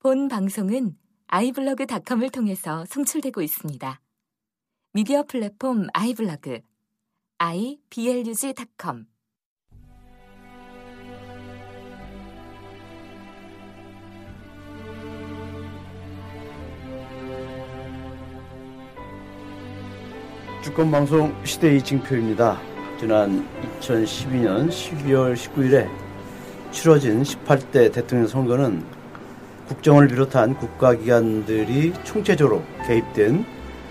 본 방송은 아이블로그닷컴을 통해서 송출되고 있습니다. 미디어 플랫폼 아이블로그 iblog.com 주권 방송 시대의 징표입니다. 지난 2012년 12월 19일에 치러진 18대 대통령 선거는 국정을 비롯한 국가기관들이 총체적으로 개입된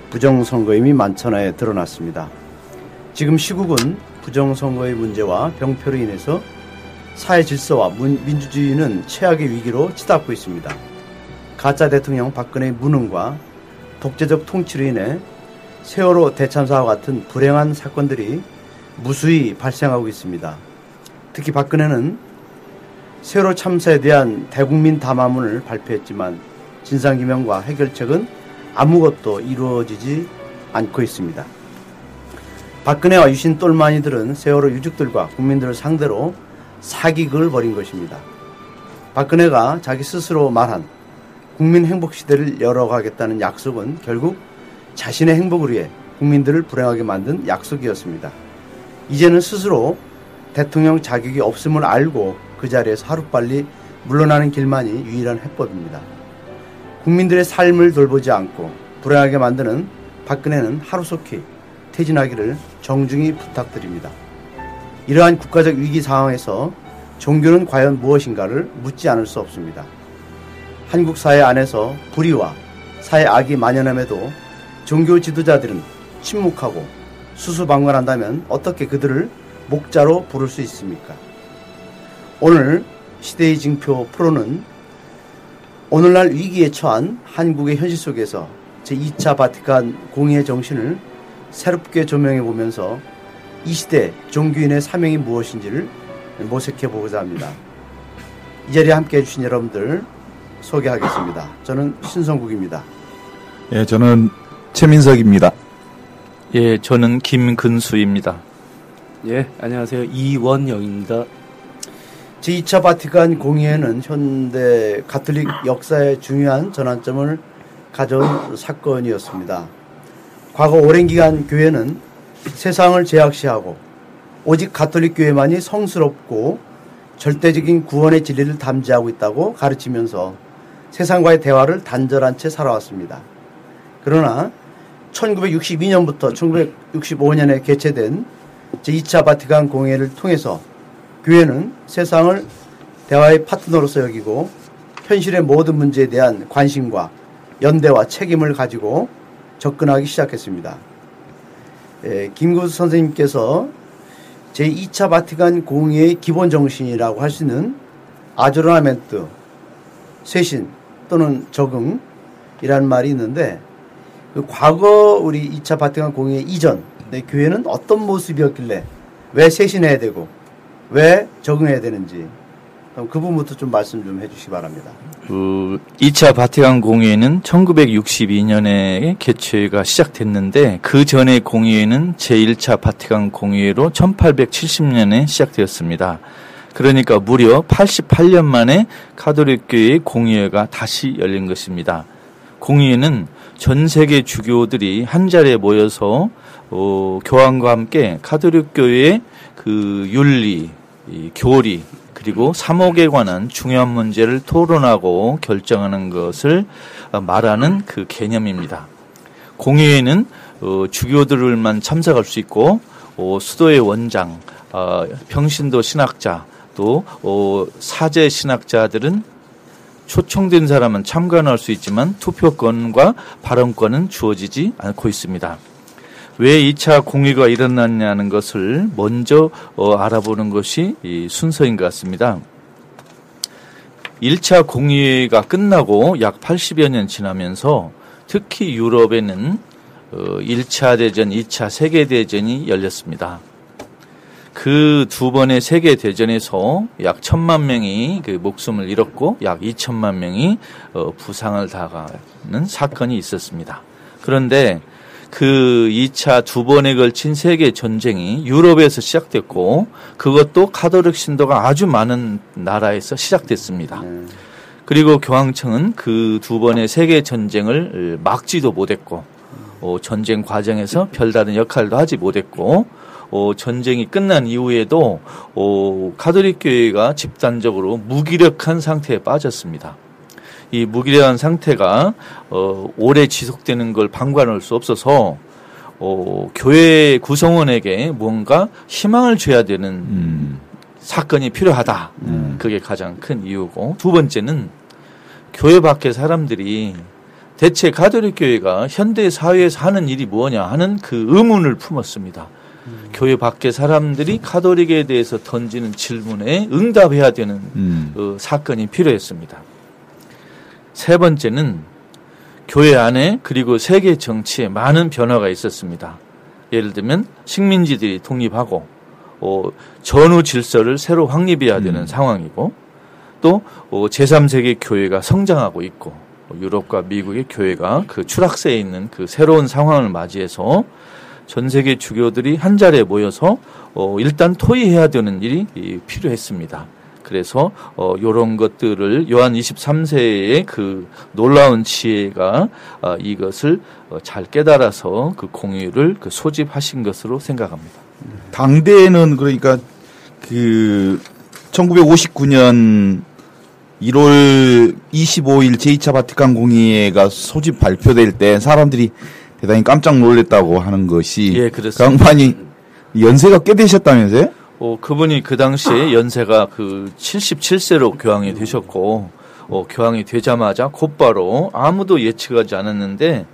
부정선거임이 만천하에 드러났습니다. 지금 시국은 부정선거의 문제와 병폐로 인해서 사회 질서와 민주주의는 최악의 위기로 치닫고 있습니다. 가짜 대통령 박근혜의 무능과 독재적 통치로 인해 세월호 대참사와 같은 불행한 사건들이 무수히 발생하고 있습니다. 특히 박근혜는 세월호 참사에 대한 대국민 담화문을 발표했지만 진상규명과 해결책은 아무것도 이루어지지 않고 있습니다. 박근혜와 유신 똘마니들은 세월호 유족들과 국민들을 상대로 사기극을 벌인 것입니다. 박근혜가 자기 스스로 말한 국민 행복 시대를 열어가겠다는 약속은 결국 자신의 행복을 위해 국민들을 불행하게 만든 약속이었습니다. 이제는 스스로 대통령 자격이 없음을 알고 그 자리에서 하루빨리 물러나는 길만이 유일한 해법입니다. 국민들의 삶을 돌보지 않고 불행하게 만드는 박근혜는 하루속히 퇴진하기를 정중히 부탁드립니다. 이러한 국가적 위기 상황에서 종교는 과연 무엇인가를 묻지 않을 수 없습니다. 한국 사회 안에서 불의와 사회 악이 만연함에도 종교 지도자들은 침묵하고 수수방관한다면 어떻게 그들을 목자로 부를 수 있습니까? 오늘 시대의 징표 프로는 오늘날 위기에 처한 한국의 현실 속에서 제2차 바티칸 공의의 정신을 새롭게 조명해 보면서 이 시대 종교인의 사명이 무엇인지를 모색해 보고자 합니다. 이 자리에 함께 해주신 여러분들 소개하겠습니다. 저는 신성국입니다. 예, 저는 최민석입니다. 예, 저는 김근수입니다. 예, 안녕하세요. 이원영입니다. 제2차 바티칸 공의회는 현대 가톨릭 역사의 중요한 전환점을 가져온 사건이었습니다. 과거 오랜 기간 교회는 세상을 제약시하고 오직 가톨릭 교회만이 성스럽고 절대적인 구원의 진리를 담지하고 있다고 가르치면서 세상과의 대화를 단절한 채 살아왔습니다. 그러나 1962년부터 1965년에 개최된 제2차 바티칸 공회를 통해서 교회는 세상을 대화의 파트너로서 여기고 현실의 모든 문제에 대한 관심과 연대와 책임을 가지고 접근하기 시작했습니다. 예, 김구수 선생님께서 제2차 바티칸 공의의 기본 정신이라고 할 수 있는 아조르나멘트, 쇄신 또는 적응이라는 말이 있는데 그 과거 우리 2차 바티칸 공의 이전 내 교회는 어떤 모습이었길래 왜 쇄신해야 되고 왜 적응해야 되는지 그 부분부터 좀 말씀 좀 해주시기 바랍니다. 그 2차 바티칸 공의회는 1962년에 개최가 시작됐는데 그 전에 공의회는 제1차 바티칸 공의회로 1870년에 시작되었습니다. 그러니까 무려 88년 만에 카톨릭교회의 공의회가 다시 열린 것입니다. 공의회는 전 세계 주교들이 한 자리에 모여서 어, 교황과 함께 카톨릭 교회의 그 윤리, 교리 그리고 사목에 관한 중요한 문제를 토론하고 결정하는 것을 말하는 그 개념입니다. 공회에는 어, 주교들만 참석할 수 있고 어, 수도의 원장, 어, 평신도 신학자 또 어, 사제 신학자들은 초청된 사람은 참관할 수 있지만 투표권과 발언권은 주어지지 않고 있습니다. 왜 2차 공의가 일어났냐는 것을 먼저 어, 알아보는 것이 순서인 것 같습니다. 1차 공의가 끝나고 약 80여 년 지나면서 특히 유럽에는 어, 1차 대전, 2차 세계대전이 열렸습니다. 그 두 번의 세계대전에서 약 천만 명이 그 목숨을 잃었고 약 2천만 명이 어, 부상을 당하는 사건이 있었습니다. 그런데 그 2차 두 번에 걸친 세계 전쟁이 유럽에서 시작됐고 그것도 카톨릭 신도가 아주 많은 나라에서 시작됐습니다. 네. 그리고 교황청은 그 두 번의 세계 전쟁을 막지도 못했고 어, 전쟁 과정에서 별다른 역할도 하지 못했고 어, 전쟁이 끝난 이후에도 어, 가톨릭 교회가 집단적으로 무기력한 상태에 빠졌습니다. 이 무기력한 상태가 어, 오래 지속되는 걸 방관할 수 없어서 어, 교회 구성원에게 뭔가 희망을 줘야 되는 음. 사건이 필요하다. 음. 그게 가장 큰 이유고 두 번째는 교회 밖의 사람들이 대체 가톨릭 교회가 현대 사회에서 하는 일이 뭐냐 하는 그 의문을 품었습니다. 교회 밖의 사람들이 가톨릭에 대해서 던지는 질문에 응답해야 되는 음. 그 사건이 필요했습니다. 세 번째는 교회 안에 그리고 세계 정치에 많은 변화가 있었습니다. 예를 들면 식민지들이 독립하고 어, 전후 질서를 새로 확립해야 되는 음. 상황이고 또 어, 제3세계 교회가 성장하고 있고 어, 유럽과 미국의 교회가 그 추락세에 있는 그 새로운 상황을 맞이해서 전 세계 주교들이 한 자리에 모여서 어, 일단 토의해야 되는 일이 이, 필요했습니다. 그래서 어, 이런 것들을 요한 23세의 그 놀라운 지혜가 어, 이것을 어, 잘 깨달아서 그 공의를 그 소집하신 것으로 생각합니다. 당대에는 그러니까 그 1959년 1월 25일 제2차 바티칸 공의회가 소집 발표될 때 사람들이 대단히 깜짝 놀랐다고 하는 것이 예, 그 그렇습니다. 양반이 연세가 꽤 되셨다면서요? 어, 그분이 그 당시에 연세가 그 77세로 교황이 되셨고, 어, 교황이 되자마자 곧바로 아무도 예측하지 않았는데,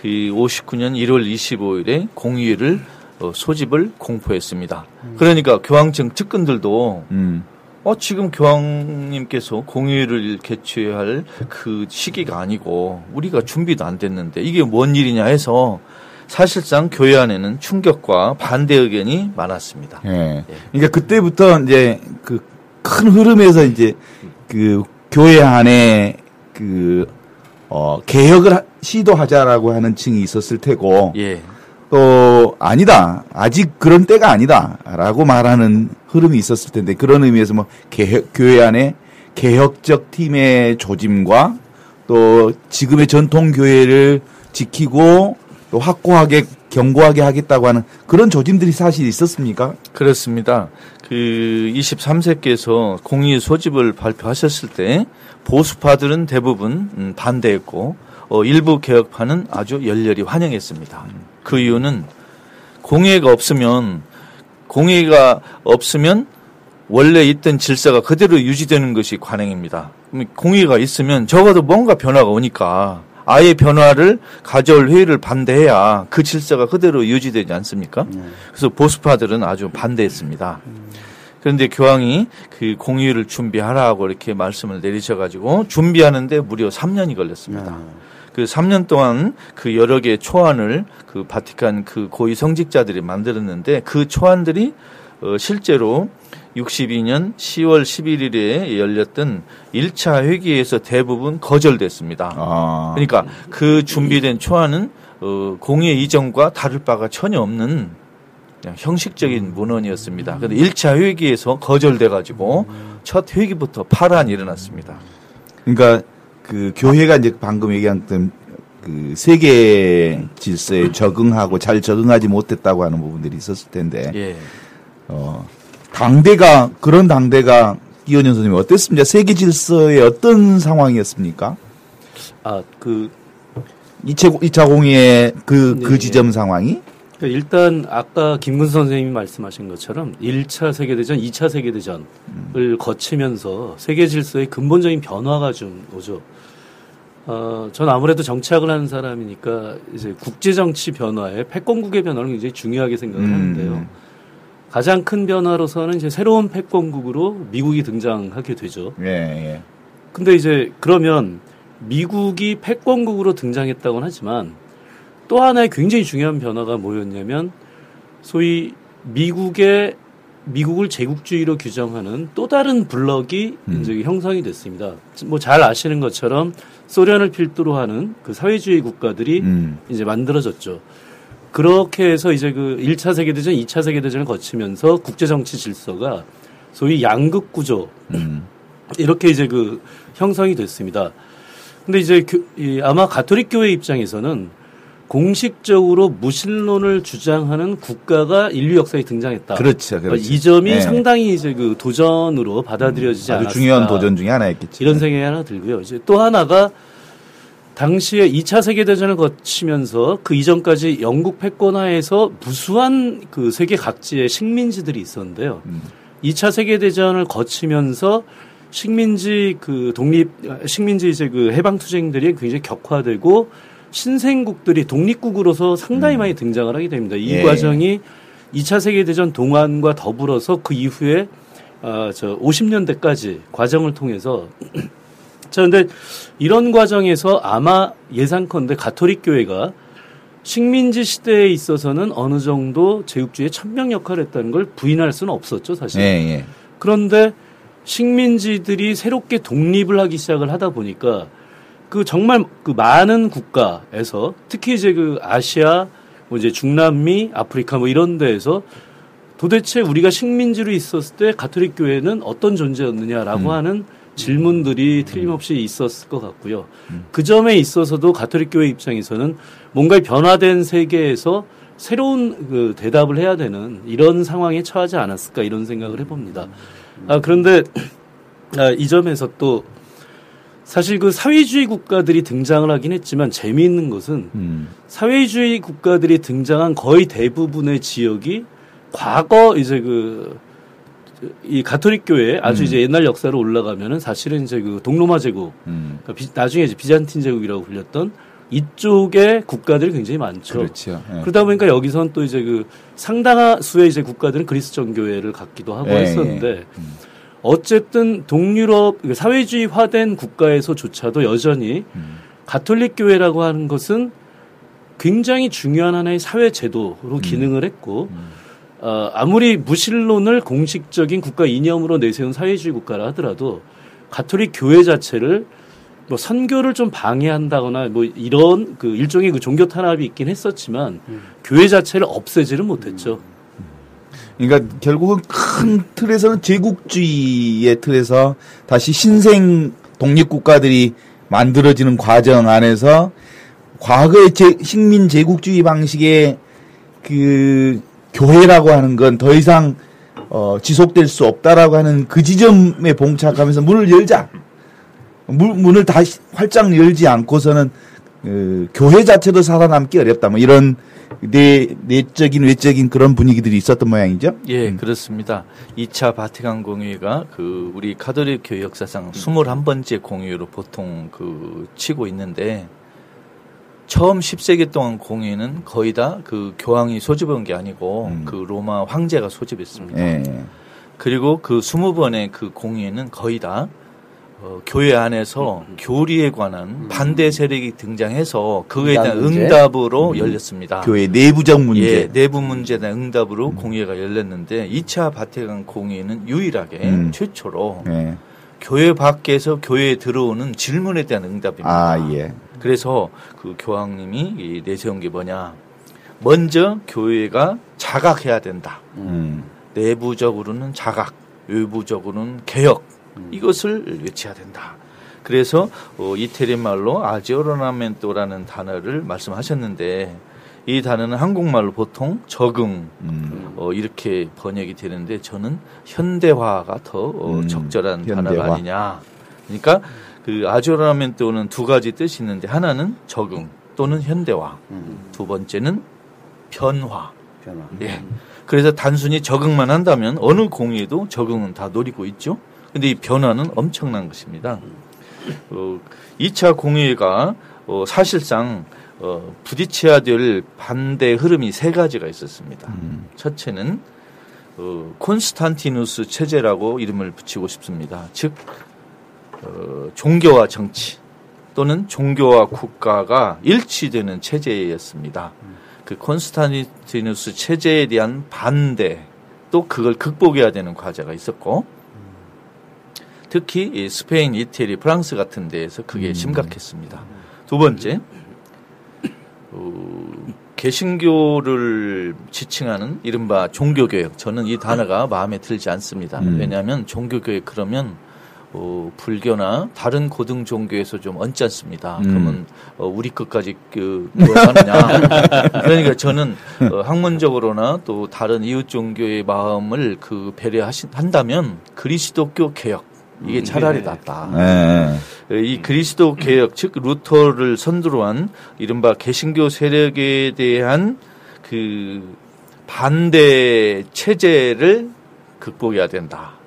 그 59년 1월 25일에 공의를 어, 소집을 공포했습니다. 그러니까 교황청 측근들도 음. 어, 지금 교황님께서 공의를 개최할 그 시기가 아니고 우리가 준비도 안 됐는데 이게 뭔 일이냐 해서 사실상 교회 안에는 충격과 반대 의견이 많았습니다. 예. 그러니까 그때부터 이제 그 큰 흐름에서 이제 그 교회 안에 그 어, 개혁을 하- 시도하자라고 하는 층이 있었을 테고 예. 또 아니다 아직 그런 때가 아니다라고 말하는 흐름이 있었을 텐데 그런 의미에서 뭐 개혁, 교회 안에 개혁적 팀의 조짐과 또 지금의 전통 교회를 지키고 또 확고하게 견고하게 하겠다고 하는 그런 조짐들이 사실 있었습니까? 그렇습니다. 그 23세께서 공의 소집을 발표하셨을 때 보수파들은 대부분 음, 반대했고 어, 일부 개혁파는 아주 열렬히 환영했습니다. 그 이유는 공의가 없으면 공의가 없으면 원래 있던 질서가 그대로 유지되는 것이 관행입니다. 그럼 공의가 있으면 적어도 뭔가 변화가 오니까 아예 변화를 가져올 회의를 반대해야 그 질서가 그대로 유지되지 않습니까? 그래서 보수파들은 아주 반대했습니다. 그런데 교황이 그 공의를 준비하라고 이렇게 말씀을 내리셔가지고 준비하는데 무려 3년이 걸렸습니다. 그 3년 동안 그 여러 개의 초안을 그 바티칸 그 고위 성직자들이 만들었는데 그 초안들이 어 실제로 62년 10월 11일에 열렸던 1차 회기에서 대부분 거절됐습니다. 아. 그러니까 그 준비된 초안은 어, 공의 이전과 다를 바가 전혀 없는 형식적인 문헌이었습니다. 그런데 1차 회기에서 거절돼 가지고 첫 회기부터 파란이 일어났습니다. 그러니까 그 교회가 이제 방금 얘기한 그 세계 질서에 적응하고 잘 적응하지 못했다고 하는 부분들이 있었을 텐데 예. 어 당대가 그런 당대가 이현현 선생님 어땠습니까? 세계 질서의 어떤 상황이었습니까? 아, 그 2차, 2차 공의의 그, 그 네. 지점 상황이? 그러니까 일단 아까 김근 선생님이 말씀하신 것처럼 1차 세계대전, 2차 세계대전을 거치면서 세계 질서의 근본적인 변화가 좀 오죠. 어, 전 아무래도 정치학을 하는 사람이니까 이제 국제 정치 변화에 패권국의 변화를 굉장히 중요하게 생각을 음. 하는데요. 가장 큰 변화로서는 이제 새로운 패권국으로 미국이 등장하게 되죠. 예, 예. 근데 이제 그러면 미국이 패권국으로 등장했다고는 하지만 또 하나의 굉장히 중요한 변화가 뭐였냐면 소위 미국의 미국을 제국주의로 규정하는 또 다른 블럭이 음. 이제 형성이 됐습니다. 뭐 잘 아시는 것처럼 소련을 필두로 하는 그 사회주의 국가들이 음. 이제 만들어졌죠. 그렇게 해서 이제 그 1차 세계대전, 2차 세계대전을 거치면서 국제정치 질서가 소위 양극 구조, 음. 이렇게 이제 그 형성이 됐습니다. 근데 이제 교- 이 아마 가톨릭 교회 입장에서는 공식적으로 무신론을 주장하는 국가가 인류 역사에 등장했다. 그렇죠, 그렇죠. 이 점이 네. 상당히 이제 그 도전으로 받아들여지지 아주 않았을까. 중요한 도전 중에 하나였겠죠. 이런 생각이 하나 들고요. 이제 또 하나가 당시에 2차 세계대전을 거치면서 그 이전까지 영국 패권하에서 무수한 그 세계 각지의 식민지들이 있었는데요. 음. 2차 세계대전을 거치면서 식민지 그 독립, 식민지 이제 그 해방투쟁들이 굉장히 격화되고 신생국들이 독립국으로서 상당히 많이 등장을 하게 됩니다. 이 예. 과정이 2차 세계대전 동안과 더불어서 그 이후에 아, 저 50년대까지 과정을 통해서 자, 근데 이런 과정에서 아마 예상컨대 가톨릭 교회가 식민지 시대에 있어서는 어느 정도 제국주의의 천명 역할을 했다는 걸 부인할 수는 없었죠, 사실. 예, 예. 그런데 식민지들이 새롭게 독립을 하기 시작을 하다 보니까 그 정말 그 많은 국가에서 특히 이제 그 아시아, 뭐 이제 중남미, 아프리카 뭐 이런 데에서 도대체 우리가 식민지로 있었을 때 가톨릭 교회는 어떤 존재였느냐라고 하는 질문들이 틀림없이 있었을 것 같고요. 그 점에 있어서도 가톨릭 교회 입장에서는 뭔가 변화된 세계에서 새로운 그 대답을 해야 되는 이런 상황에 처하지 않았을까 이런 생각을 해봅니다. 아, 그런데 아, 이 점에서 또 사실 그 사회주의 국가들이 등장을 하긴 했지만 재미있는 것은 음. 사회주의 국가들이 등장한 거의 대부분의 지역이 과거 이제 그 이 가톨릭 교회 아주 음. 이제 옛날 역사로 올라가면은 사실은 이제 그 동로마 제국 음. 그러니까 비- 나중에 이제 비잔틴 제국이라고 불렸던 이쪽의 국가들이 굉장히 많죠. 그렇죠. 예. 그러다 보니까 여기선 또 이제 그 상당한 수의 이제 국가들은 그리스 정교회를 갖기도 하고 예, 했었는데 예. 음. 어쨌든 동유럽 그 사회주의화된 국가에서조차도 여전히 음. 가톨릭 교회라고 하는 것은 굉장히 중요한 하나의 사회 제도로 음. 기능을 했고 어, 아무리 무신론을 공식적인 국가 이념으로 내세운 사회주의 국가라 하더라도 가톨릭 교회 자체를 뭐 선교를 좀 방해한다거나 뭐 이런 그 일종의 그 종교 탄압이 있긴 했었지만 교회 자체를 없애지는 못했죠. 그러니까 결국은 큰 틀에서는 제국주의의 틀에서 다시 신생 독립국가들이 만들어지는 과정 안에서 과거의 제, 식민 제국주의 방식의 그 교회라고 하는 건 더 이상 어, 지속될 수 없다라고 하는 그 지점에 봉착하면서 문을 열자. 문, 문을 다시 활짝 열지 않고서는 그 교회 자체도 살아남기 어렵다. 뭐 이런 내 내적인 외적인 그런 분위기들이 있었던 모양이죠. 예, 그렇습니다. 2차 바티칸 공의회가 그 우리 가톨릭 교회 역사상 21번째 공의회로 보통 그 치고 있는데 처음 10세기 동안 공의회는 거의 다 그 교황이 소집한 게 아니고 음. 그 로마 황제가 소집했습니다. 예. 그리고 그 20번의 그 공의회는 거의 다 어, 교회 안에서 교리에 관한 반대 세력이 등장해서 그거에 대한 응답? 응답으로 열렸습니다. 교회 내부적 문제. 예, 내부 문제에 대한 응답으로 공의회가 열렸는데 2차 바티칸 공의회는 유일하게 음. 최초로 예. 교회 밖에서 교회에 들어오는 질문에 대한 응답입니다. 아, 예. 그래서 그 교황님이 이 내세운 게 뭐냐? 먼저 교회가 자각해야 된다. 음. 내부적으로는 자각, 외부적으로는 개혁 이것을 외쳐야 된다. 그래서 어, 이태리 말로 아지오로나멘토라는 단어를 말씀하셨는데 이 단어는 한국말로 보통 적응 음. 어, 이렇게 번역이 되는데 저는 현대화가 더 어, 음, 적절한. 단어가 아니냐. 그러니까 그 아지오로나멘토는 두 가지 뜻이 있는데 하나는 적응 또는 현대화, 두 번째는 변화. 변화. 예. 그래서 단순히 적응만 한다면 어느 공의에도 적응은 다 노리고 있죠. 근데 이 변화는 엄청난 것입니다. 어, 2차 공의회가 어, 사실상 어, 부딪혀야 될 반대 흐름이 세 가지가 있었습니다. 음. 첫째는 어, 콘스탄티누스 체제라고 이름을 붙이고 싶습니다. 즉 어, 종교와 정치 또는 종교와 국가가 일치되는 체제였습니다. 그 콘스탄티누스 체제에 대한 반대 또 그걸 극복해야 되는 과제가 있었고 특히 이 스페인, 이태리, 프랑스 같은 데에서 그게 심각했습니다. 두 번째 어, 개신교를 지칭하는 이른바 종교교육. 저는 이 단어가 마음에 들지 않습니다. 음. 왜냐하면 종교교육 그러면 어, 불교나 다른 고등 종교에서 좀 얹지 않습니다. 음. 그러면 어, 우리 것까지 그 하느냐. 그러니까 저는 어, 학문적으로나 또 다른 이웃 종교의 마음을 그 배려하신 한다면 그리스도교 개혁 이게 차라리 낫다. 예, 예. 이 그리스도 개혁 즉 루터를 선두로 한 이른바 개신교 세력에 대한 그 반대 체제를 극복해야 된다.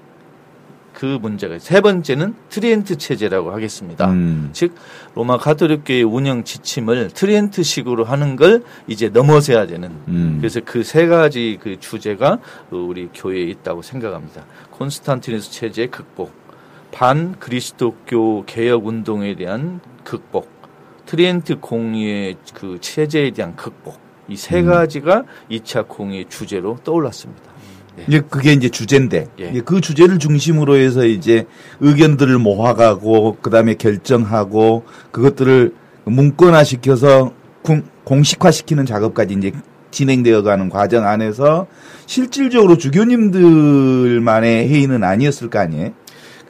그 문제가 세 번째는 트리엔트 체제라고 하겠습니다. 음. 즉 로마 가톨릭교의 운영 지침을 트리엔트식으로 하는 걸 이제 넘어서야 되는 음. 그래서 그 세 가지 그 주제가 우리 교회에 있다고 생각합니다. 콘스탄티누스 체제 극복, 반 그리스도교 개혁 운동에 대한 극복, 트리엔트 공의의 그 체제에 대한 극복 이세 음. 가지가 2차 공의의 주제로 떠올랐습니다. 네. 이제 그게 이제 주제인데 예. 이제 그 주제를 중심으로 해서 이제 의견들을 모아가고 그다음에 결정하고 그것들을 문건화 시켜서 공식화 시키는 작업까지 이제 진행되어 가는 과정 안에서 실질적으로 주교님들만의 회의는 아니었을 거 아니에요?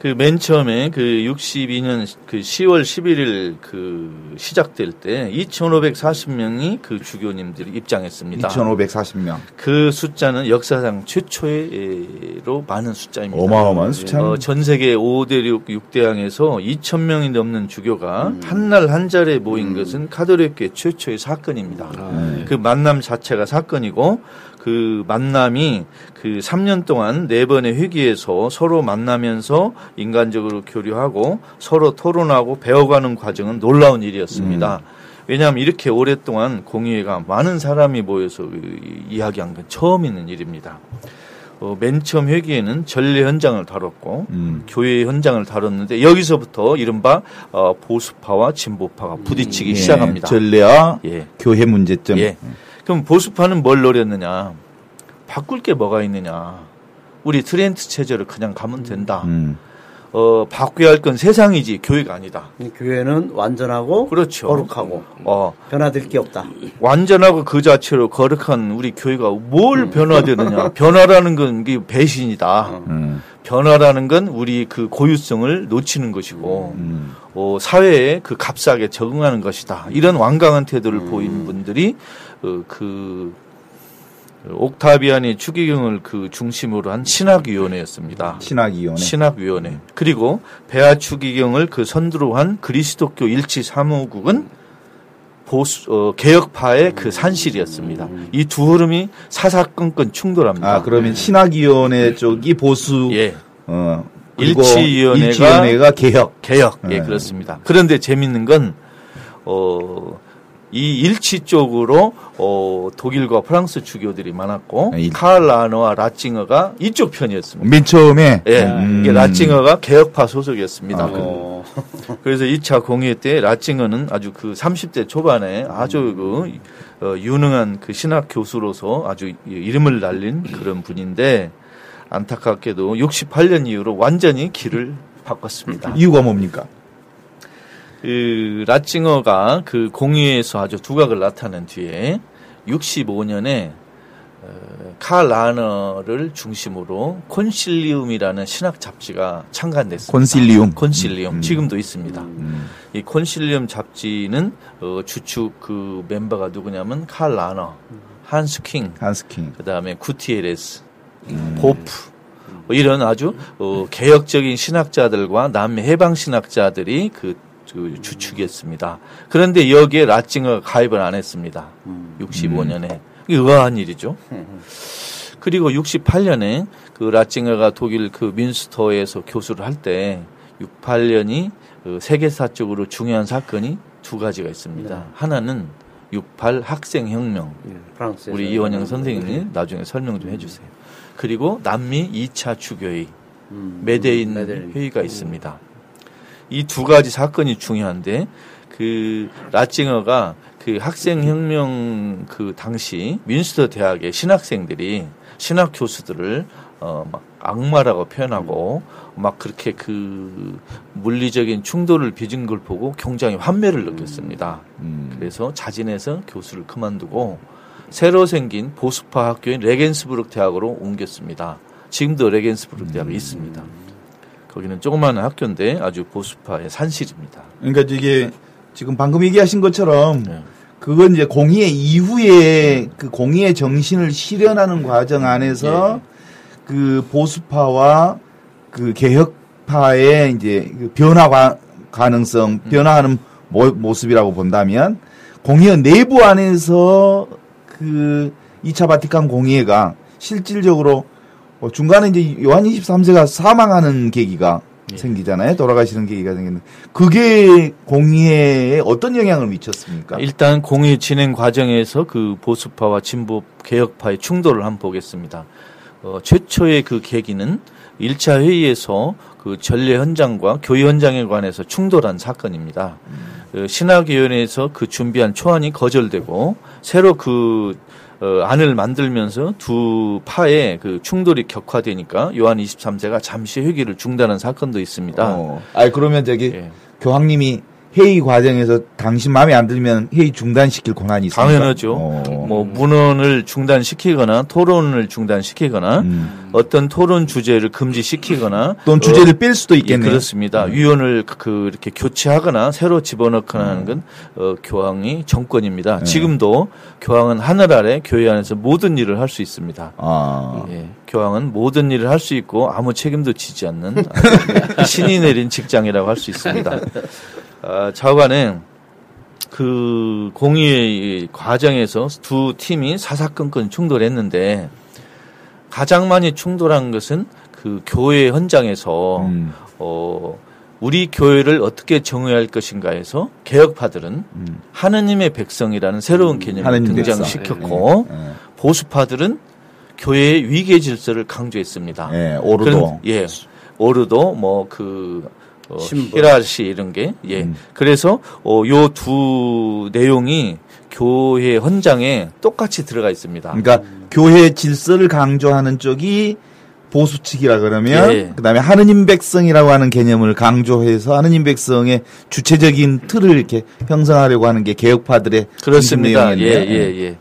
그 맨 처음에 그 62년 그 10월 11일 그 시작될 때 2,540명이 그 주교님들이 입장했습니다. 2,540명. 그 숫자는 역사상 최초로 많은 숫자입니다. 어마어마한 숫자는 어, 전 세계 5대륙 6대양에서 2,000명이 넘는 주교가 한날 한 자리에 모인 것은 카톨릭교회 최초의 사건입니다. 네. 그 만남 자체가 사건이고 그 만남이 그 3년 동안 네 번의 회기에서 서로 만나면서 인간적으로 교류하고 서로 토론하고 배워가는 과정은 놀라운 일이었습니다. 왜냐하면 이렇게 오랫동안 공의회가 많은 사람이 모여서 이- 이야기한 건 처음 있는 일입니다. 어, 맨 처음 회기에는 전례 현장을 다뤘고 음. 교회 현장을 다뤘는데 여기서부터 이른바 어, 보수파와 진보파가 부딪히기 예, 시작합니다. 전례와 예. 교회 문제점. 예. 그럼 보수파는 뭘 노렸느냐? 바꿀 게 뭐가 있느냐? 우리 트렌트 체제로 그냥 가면 된다. 음. 어, 바꿔야 할 건 세상이지 교회가 아니다. 교회는 완전하고 그렇죠. 거룩하고 어, 변화될 게 없다. 완전하고 그 자체로 거룩한 우리 교회가 뭘 변화되느냐? 변화라는 건 배신이다. 음. 변화라는 건 우리 그 고유성을 놓치는 것이고, 음. 어, 사회에 그 값싸게 적응하는 것이다. 이런 완강한 태도를 음. 보인 분들이 어, 그 옥타비안의 추기경을 그 중심으로 한 신학위원회였습니다. 신학위원회. 신학위원회. 그리고 배아 추기경을 그 선두로 한 그리스도교 일치 사무국은 보수 어, 개혁파의 그 산실이었습니다. 이 두 흐름이 사사건건 충돌합니다. 아 그러면 신학위원회 쪽이 보수. 예. 어. 일치위원회가- 일치위원회가 개혁. 개혁. 예, 네. 그렇습니다. 그런데 재밌는 건, 어, 이 일치 쪽으로, 어, 독일과 프랑스 주교들이 많았고, 아, 일- 칼 라너와 라칭어가 이쪽 편이었습니다. 맨 처음에. 예, 음. 이게 라칭어가 개혁파 소속이었습니다. 아, 어, 그래서 2차 공회 때 라칭어는 아주 그 30대 초반에 아주 그, 어, 유능한 그 신학 교수로서 아주 이- 이름을 날린 그런 분인데, 안타깝게도 68년 이후로 완전히 길을 바꿨습니다. 이유가 뭡니까? 그 라칭어가 그 공의에서 아주 두각을 나타낸 뒤에 65년에 어, 칼 라너를 중심으로 콘실리움이라는 신학 잡지가 창간됐습니다. 콘실리움. 콘실리움 음. 지금도 있습니다. 음. 이 콘실리움 잡지는 어, 주축 그 멤버가 누구냐면 칼 라너, 한스 킹, 한스 킹. 그다음에 구티에레스, 보프 뭐 이런 아주 어, 개혁적인 신학자들과 남미 해방 신학자들이 그, 그 주축이었습니다. 그런데 여기에 라칭어가 가입을 안 했습니다. 65년에 이게 의아한 일이죠. 그리고 68년에 그 라칭어가 독일 그 민스터에서 교수를 할 때 68년이 그 세계사적으로 중요한 사건이 두 가지가 있습니다. 하나는 68 학생 혁명. 프랑스 우리 이원영 선생님이 나중에 설명 좀 해주세요. 그리고 남미 2차 주교회 메데인 메데인. 회의가 있습니다. 이 두 가지 사건이 중요한데 그 라칭어가 그 학생혁명 그 당시 민스터 대학의 신학생들이 신학 교수들을 어막 악마라고 표현하고 막 그렇게 그 물리적인 충돌을 빚은 걸 보고 굉장히 환멸을 느꼈습니다. 음. 그래서 자진해서 교수를 그만두고 새로 생긴 보수파 학교인 레겐스부르크 대학으로 옮겼습니다. 지금도 레겐스부르크 대학이 있습니다. 거기는 조그마한 학교인데 아주 보수파의 산실입니다. 그러니까 이게 지금 방금 얘기하신 것처럼 네. 그건 이제 공의회 이후에 그 공의회 정신을 실현하는 과정 안에서 그 보수파와 그 개혁파의 이제 그 변화 가- 가능성, 변화하는 모, 모습이라고 본다면 공의회 내부 안에서 그 2차 바티칸 공의회가 실질적으로 어, 중간에 이제 요한 23세가 사망하는 계기가 생기잖아요. 돌아가시는 계기가 생겼는데 그게 공의회에 어떤 영향을 미쳤습니까? 일단 공의 진행 과정에서 그 보수파와 진보 개혁파의 충돌을 한번 보겠습니다. 어, 최초의 그 계기는 1차 회의에서 그 전례 현장과 교회 현장에 관해서 충돌한 사건입니다. 그 신학위원회에서 그 준비한 초안이 거절되고 새로 그 어, 안을 만들면서 두 파의 그 충돌이 격화되니까 요한 23세가 잠시 회기를 중단한 사건도 있습니다. 어. 아니 그러면 저기 예. 교황님이 회의 과정에서 당신 마음에 안 들면 회의 중단시킬 권한이 있습니까? 당연하죠. 어. 뭐 문헌을 중단시키거나 토론을 중단시키거나 음. 어떤 토론 주제를 금지시키거나 또는 주제를 뺄 수도 있겠네요. 예, 그렇습니다. 위원을 그- 그 이렇게 교체하거나 새로 집어넣거나 하는 건 어, 교황이 정권입니다. 네. 지금도 교황은 하늘 아래 교회 안에서 모든 일을 할 수 있습니다. 아. 예, 교황은 모든 일을 할 수 있고 아무 책임도 지지 않는 신이 내린 직장이라고 할 수 있습니다. 아, 좌우간에 그 공의의 과정에서 두 팀이 사사건건 충돌했는데 가장 많이 충돌한 것은 그 교회 현장에서 음. 어 우리 교회를 어떻게 정의할 것인가에서 개혁파들은 음. 하느님의 백성이라는 새로운 개념을 하느님 등장시켰고 예, 보수파들은 교회의 위계 질서를 강조했습니다. 예, 오르도. 그런- 예. 오르도 뭐 그 어. 히라시 이런 게 예. 음. 그래서 어, 요 두 내용이 교회 헌장에 똑같이 들어가 있습니다. 그러니까 교회 질서를 강조하는 쪽이 보수 측이라 그러면 예. 그다음에 하느님 백성이라고 하는 개념을 강조해서 하느님 백성의 주체적인 틀을 이렇게 형성하려고 하는 게 개혁파들의 그렇습니다. 중심 예. 예, 예.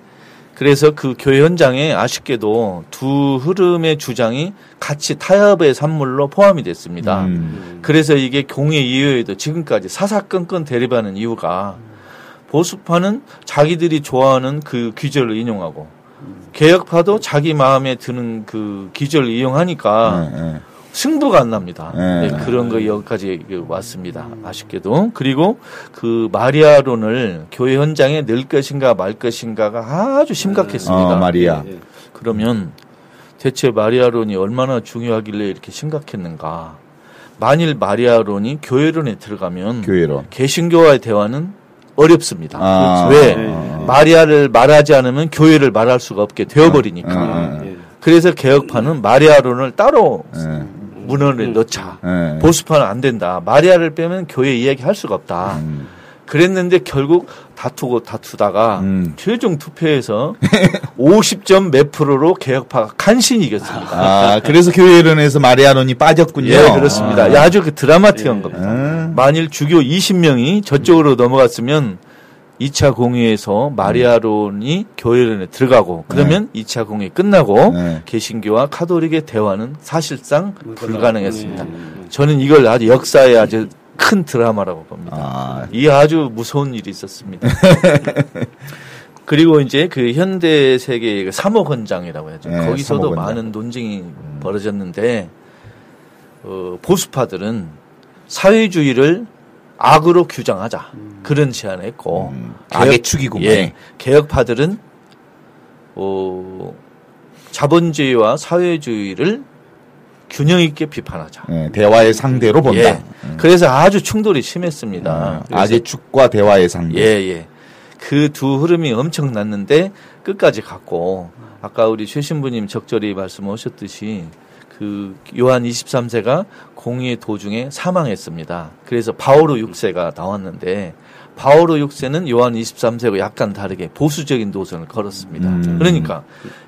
그래서 그 교회 현장에 아쉽게도 두 흐름의 주장이 같이 타협의 산물로 포함이 됐습니다. 음. 그래서 이게 공의 이후에도 지금까지 사사건건 대립하는 이유가 보수파는 자기들이 좋아하는 그 귀절을 인용하고 개혁파도 자기 마음에 드는 그 귀절을 이용하니까 예, 예. 승부가 안 납니다. 네. 네, 그런 거 여기까지 왔습니다. 아쉽게도. 그리고 그 마리아론을 교회 현장에 넣을 것인가 말 것인가가 아주 심각했습니다. 어, 마리아. 예. 그러면 대체 마리아론이 얼마나 중요하길래 이렇게 심각했는가? 만일 마리아론이 교회론에 들어가면 교회로. 개신교와의 대화는 어렵습니다. 아. 왜? 아. 마리아를 말하지 않으면 교회를 말할 수가 없게 되어버리니까. 아. 예. 그래서 개혁파는 마리아론을 따로 예, 문헌에 넣자. 예. 보수파는 안 된다. 마리아를 빼면 교회 이야기 할 수가 없다. 음. 그랬는데 결국 다투고 다투다가 음. 최종 투표에서 50점 몇 프로로 개혁파가 간신히 이겼습니다. 아, 그래서 교회론에서 마리아론이 빠졌군요. 예, 그렇습니다. 아. 아주 그 드라마틱한 겁니다. 음. 만일 주교 20명이 저쪽으로 넘어갔으면 2차 공의에서 마리아론이 교회론에 들어가고 그러면 2차 공의 끝나고 네. 개신교와 카톨릭의 대화는 사실상 불가능했습니다. 예. 저는 이걸 아주 역사의 아주 큰 드라마라고 봅니다. 아, 이 아주 무서운 일이 있었습니다. 그리고 이제 그 현대 세계의 그 삼호헌장이라고 하죠. 네, 거기서도. 많은 논쟁이 벌어졌는데 어, 보수파들은 사회주의를 악으로 규정하자 그런 제안을 했고 음, 악의 축이구만. 예, 개혁파들은 어, 자본주의와 사회주의를 균형 있게 비판하자. 예, 대화의 상대로 본다. 예. 그래서 아주 충돌이 심했습니다. 음, 악의 축과 대화의 상대. 예, 예. 그 두 흐름이 엄청 났는데 끝까지 갔고 아까 우리 최 신부님 적절히 말씀하셨듯이 그 요한 23세가 공의의 도중에 사망했습니다. 그래서 바오로 6세가 나왔는데 바오로 6세는 요한 23세와 약간 다르게 보수적인 노선을 걸었습니다. 음. 그러니까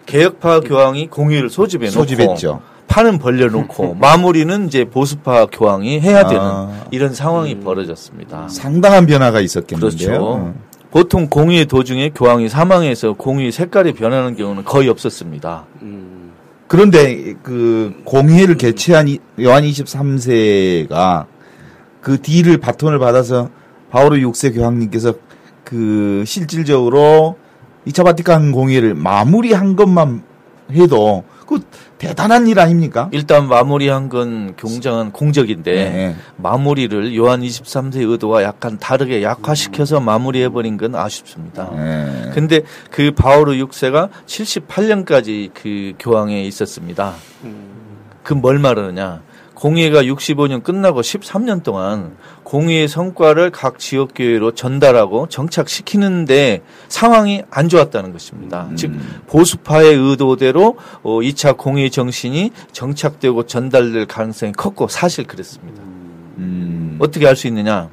개혁파 교황이 공의를 소집해 놓고 소집했죠. 판은 벌려놓고 마무리는 이제 보수파 교황이 해야 되는 아. 이런 상황이 벌어졌습니다. 상당한 변화가 있었겠는데요. 그렇죠. 어. 보통 공의 도중에 교황이 사망해서 공의 색깔이 변하는 경우는 거의 없었습니다. 음. 그런데 그 공회를 개최한 이- 요한 23세가 그 뒤를 바톤을 받아서 바오로 6세 교황님께서 그 실질적으로 2차 바티칸 공회를 마무리한 것만 해도 그 대단한 일 아닙니까? 일단 마무리한 건 굉장한 공적인데 네. 마무리를 요한 23세 의도와 약간 다르게 약화시켜서 마무리해 버린 건 아쉽습니다. 예. 근데 그 바오르 6세가 78년까지 그 교황에 있었습니다. 그 뭘 말하느냐? 공의회가 65년 끝나고 13년 동안 공의회 성과를 각 지역 교회로 전달하고 정착시키는데 상황이 안 좋았다는 것입니다. 즉 보수파의 의도대로 어, 2차 공의회 정신이 정착되고 전달될 가능성이 컸고 사실 그랬습니다. 음. 어떻게 할수 있느냐?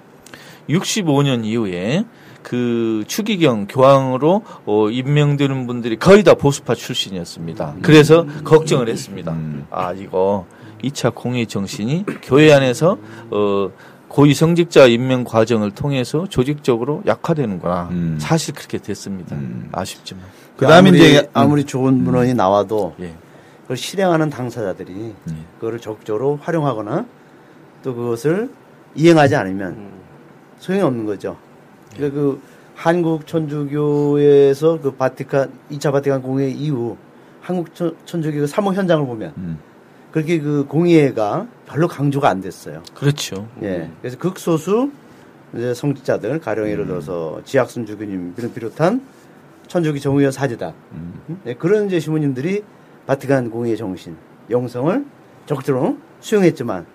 65년 이후에 그 추기경 교황으로 어, 임명되는 분들이 거의 다 보수파 출신이었습니다. 그래서 걱정을 했습니다. 음. 아 이거 2차 공의 정신이 교회 안에서 어, 고위 성직자 임명 과정을 통해서 조직적으로 약화되는구나. 음. 사실 그렇게 됐습니다. 아쉽지만. 그다음에 아무리, 이제 아무리 좋은 문헌이 나와도 예. 그걸 실행하는 당사자들이 그거를 적극적으로 활용하거나 또 그것을 이행하지 않으면 소용이 없는 거죠. 그러니까 그 한국 천주교에서 그 바티칸 2차 바티칸 공회 이후 한국 천- 천주교 사모 현장을 보면 음. 그렇게 그 공의회가 별로 강조가 안 됐어요. 그렇죠. 예. 그래서 극소수 이제 성직자들 가령 예를 들어서 지학순 주교님을 비롯한 천주교 정의원 사제다. 음? 예, 그런 이제 시모님들이 바티칸 공의회 정신, 영성을 적극적으로 수용했지만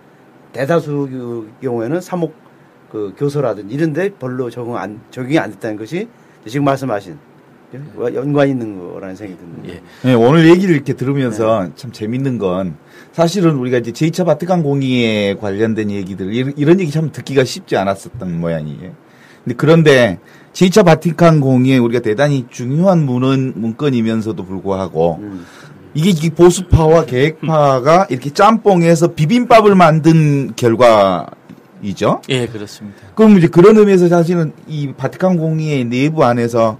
대다수 그 경우에는 사목 그 교서라든지 이런 데 별로 적응 안 적용이 안 됐다는 것이 지금 말씀하신 연관 있는 거라는 생각이 듭니다. 예. 네, 오늘 얘기를 이렇게 들으면서 참 재밌는 건 사실은 우리가 이제 제2차 바티칸 공의에 관련된 얘기들 이런, 이런 얘기 참 듣기가 쉽지 않았었던 모양이에요. 근데 그런데 제2차 바티칸 공의에 우리가 대단히 중요한 문헌 문건이면서도 불구하고 음. 이게 이 보수파와 계획파가 이렇게 짬뽕해서 비빔밥을 만든 결과 이죠. 예, 그렇습니다. 그럼 이제 그런 의미에서 사실은 이 바티칸 공의회 내부 안에서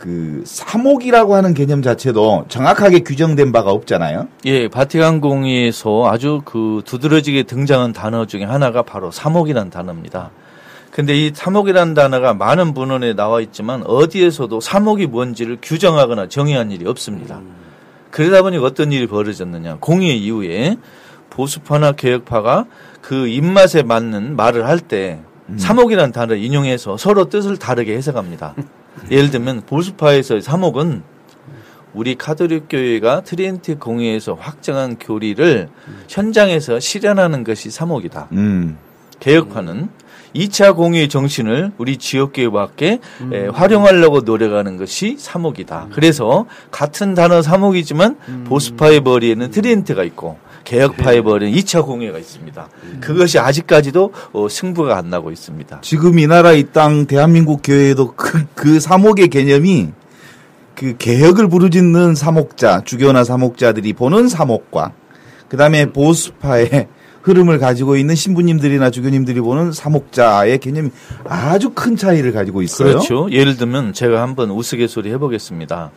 그 사목이라고 하는 개념 자체도 정확하게 규정된 바가 없잖아요. 예, 바티칸 공의에서 아주 그 두드러지게 등장한 단어 중에 하나가 바로 사목이라는 단어입니다. 근데 이 사목이라는 단어가 많은 문헌에 나와 있지만 어디에서도 사목이 뭔지를 규정하거나 정의한 일이 없습니다. 그러다 보니 어떤 일이 벌어졌느냐. 공의 이후에 보수파나 개혁파가 그 입맛에 맞는 말을 할때 사목이라는 단어를 인용해서 서로 뜻을 다르게 해석합니다. 예를 들면 보수파에서의 사목은 우리 카톨릭 교회가 트리엔트 공회에서 확정한 교리를 현장에서 실현하는 것이 사목이다. 음. 개혁파는 2차 공의의 정신을 우리 지역교회와 함께 에, 활용하려고 노력하는 것이 사목이다. 그래서 같은 단어 사목이지만 보수파의 머리에는 트리엔트가 있고 개혁파의 머리에는 2차 공의가 있습니다. 그것이 아직까지도 어, 승부가 안 나고 있습니다. 지금 이 나라 이 땅 대한민국 교회에도 그, 그 사목의 개념이 그 개혁을 부르짖는 사목자, 주교나 사목자들이 보는 사목과 그 다음에 보수파의 흐름을 가지고 있는 신부님들이나 주교님들이 보는 사목자의 개념이 아주 큰 차이를 가지고 있어요. 그렇죠. 예를 들면 제가 한번 우스갯소리 해보겠습니다.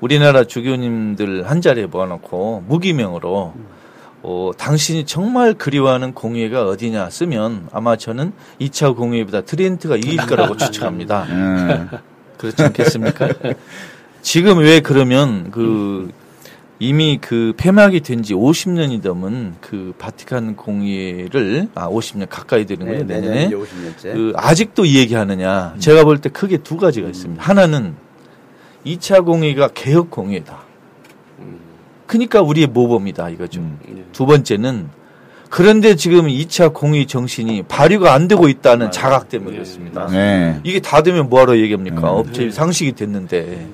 우리나라 주교님들 한 자리에 모아놓고 무기명으로 어, 당신이 정말 그리워하는 공회가 어디냐 쓰면 아마 저는 2차 공회보다 트렌트가 이길 거라고 추측합니다. 음. 그렇지 않겠습니까? 지금 왜 그러면 그 이미 그 폐막이 된 지 50년이 넘은 그 바티칸 공의를 아 50년 가까이 되는 거예요 네, 내년에 내년 50년째. 그 아직도 이 얘기하느냐? 제가 볼 때 크게 두 가지가 있습니다. 하나는 2차 공의가 개혁 공의다. 그러니까 우리의 모범이다 이거죠. 두 번째는 그런데 지금 2차 공의 정신이 발휘가 안 되고 있다는 자각 때문에 그렇습니다. 네. 이게 다 되면 뭐하러 얘기합니까? 네. 업체 상식이 됐는데.